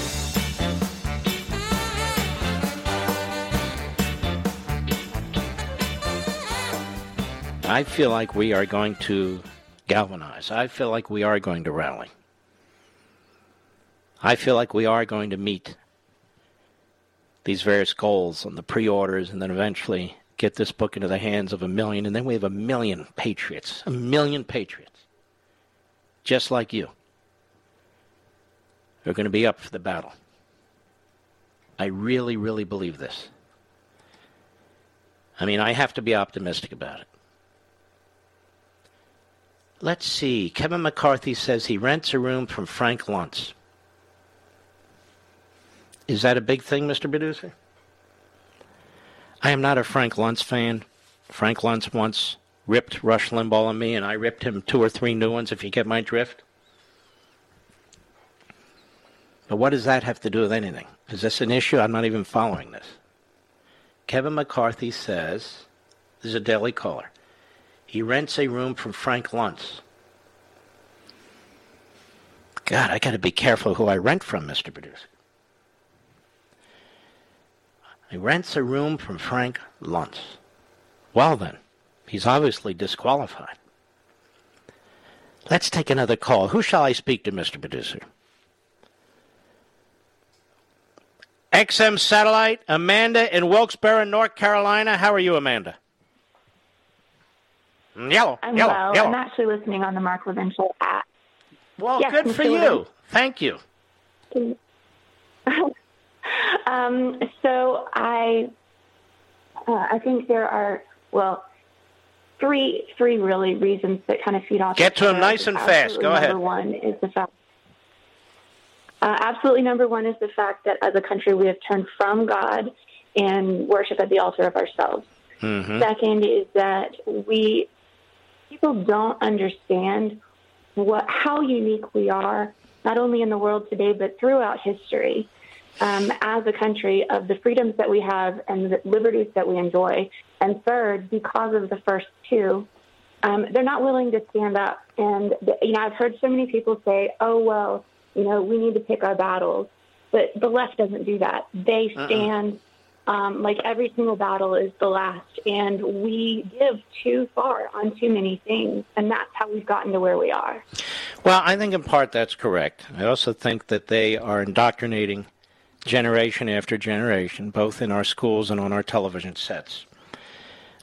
I feel like we are going to galvanize. I feel like we are going to rally. I feel like we are going to meet these various goals on the pre orders and then eventually get this book into the hands of a million. And then we have a million patriots, a million patriots, just like you, who are going to be up for the battle. I really, really believe this. I mean, I have to be optimistic about it. Let's see. Kevin McCarthy says he rents a room from Frank Luntz. Is that a big thing, Mr. Producer? I am not a Frank Luntz fan. Frank Luntz once ripped Rush Limbaugh on me, and I ripped him two or three new ones, if you get my drift. But what does that have to do with anything? Is this an issue? I'm not even following this. Kevin McCarthy says, this is a Daily Caller. He rents a room from Frank Luntz. God, I got to be careful who I rent from, Mr. Producer. He rents a room from Frank Luntz. Well, then, he's obviously disqualified. Let's take another call. Who shall I speak to, Mr. Producer? XM Satellite, Amanda in Wilkes-Barre, North Carolina. How are you, Amanda? Yellow, I'm yellow, well. yellow. I'm actually listening on the Mark Levin Show app. Well, Yes, good for you. Thank you. um, so I, uh, I think there are well, three three really reasons that kind of feed off. Get to 'em other. nice and fast. Go ahead. Number one is the fact. Uh, absolutely, number one is the fact that as a country we have turned from God and worship at the altar of ourselves. Mm-hmm. Second is that we people don't understand what how unique we are, not only in the world today but throughout history, um, as a country of the freedoms that we have and the liberties that we enjoy. And third, because of the first two, um, they're not willing to stand up. And you know, I've heard so many people say, "Oh well, you know, we need to pick our battles," but the left doesn't do that. They Uh-uh. Um, like every single battle is the last, and we give too far on too many things, and that's how we've gotten to where we are. Well, I think in part that's correct. I also think that they are indoctrinating generation after generation, both in our schools and on our television sets.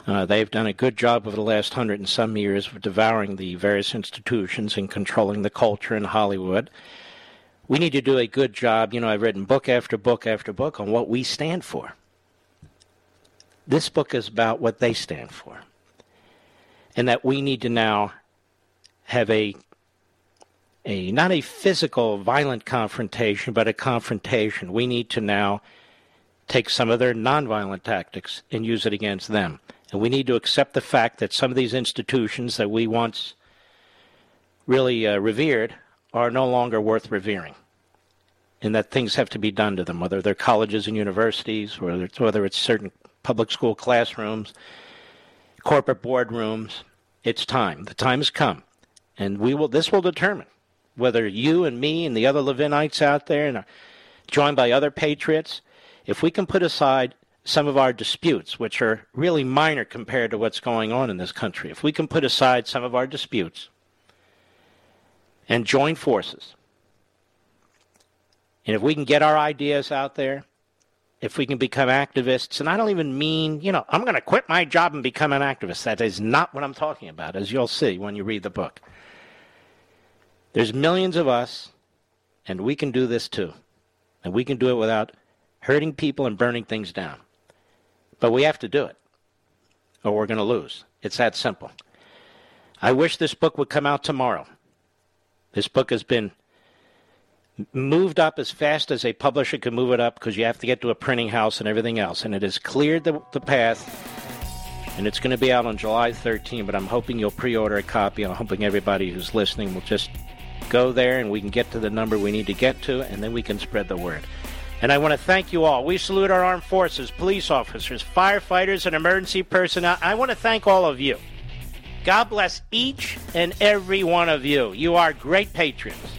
Uh, they've done a good job over the last hundred and some years of devouring the various institutions and controlling the culture in Hollywood. We need to do a good job. You know, I've written book after book after book on what we stand for. This book is about what they stand for. And that we need to now have a a not a physical violent confrontation, but a confrontation. We need to now take some of their nonviolent tactics and use it against them. And we need to accept the fact that some of these institutions that we once really uh, revered are no longer worth revering. And that things have to be done to them, whether they're colleges and universities, whether it's, whether it's certain public school classrooms, corporate boardrooms. It's time. The time has come. And we will. this will determine whether you and me and the other Levinites out there and joined by other patriots, if we can put aside some of our disputes, which are really minor compared to what's going on in this country, if we can put aside some of our disputes and join forces, and if we can get our ideas out there, if we can become activists, and I don't even mean, you know, I'm going to quit my job and become an activist. That is not what I'm talking about, as you'll see when you read the book. There's millions of us, and we can do this too. And we can do it without hurting people and burning things down. But we have to do it, or we're going to lose. It's that simple. I wish this book would come out tomorrow. This book has been moved up as fast as a publisher can move it up because you have to get to a printing house and everything else. And it has cleared the, the path. And it's going to be out on July 13, but I'm hoping you'll pre order a copy. I'm hoping everybody who's listening will just go there and we can get to the number we need to get to, and then we can spread the word. And I want to thank you all. We salute our armed forces, police officers, firefighters, and emergency personnel. I want to thank all of you. God bless each and every one of you. You are great patriots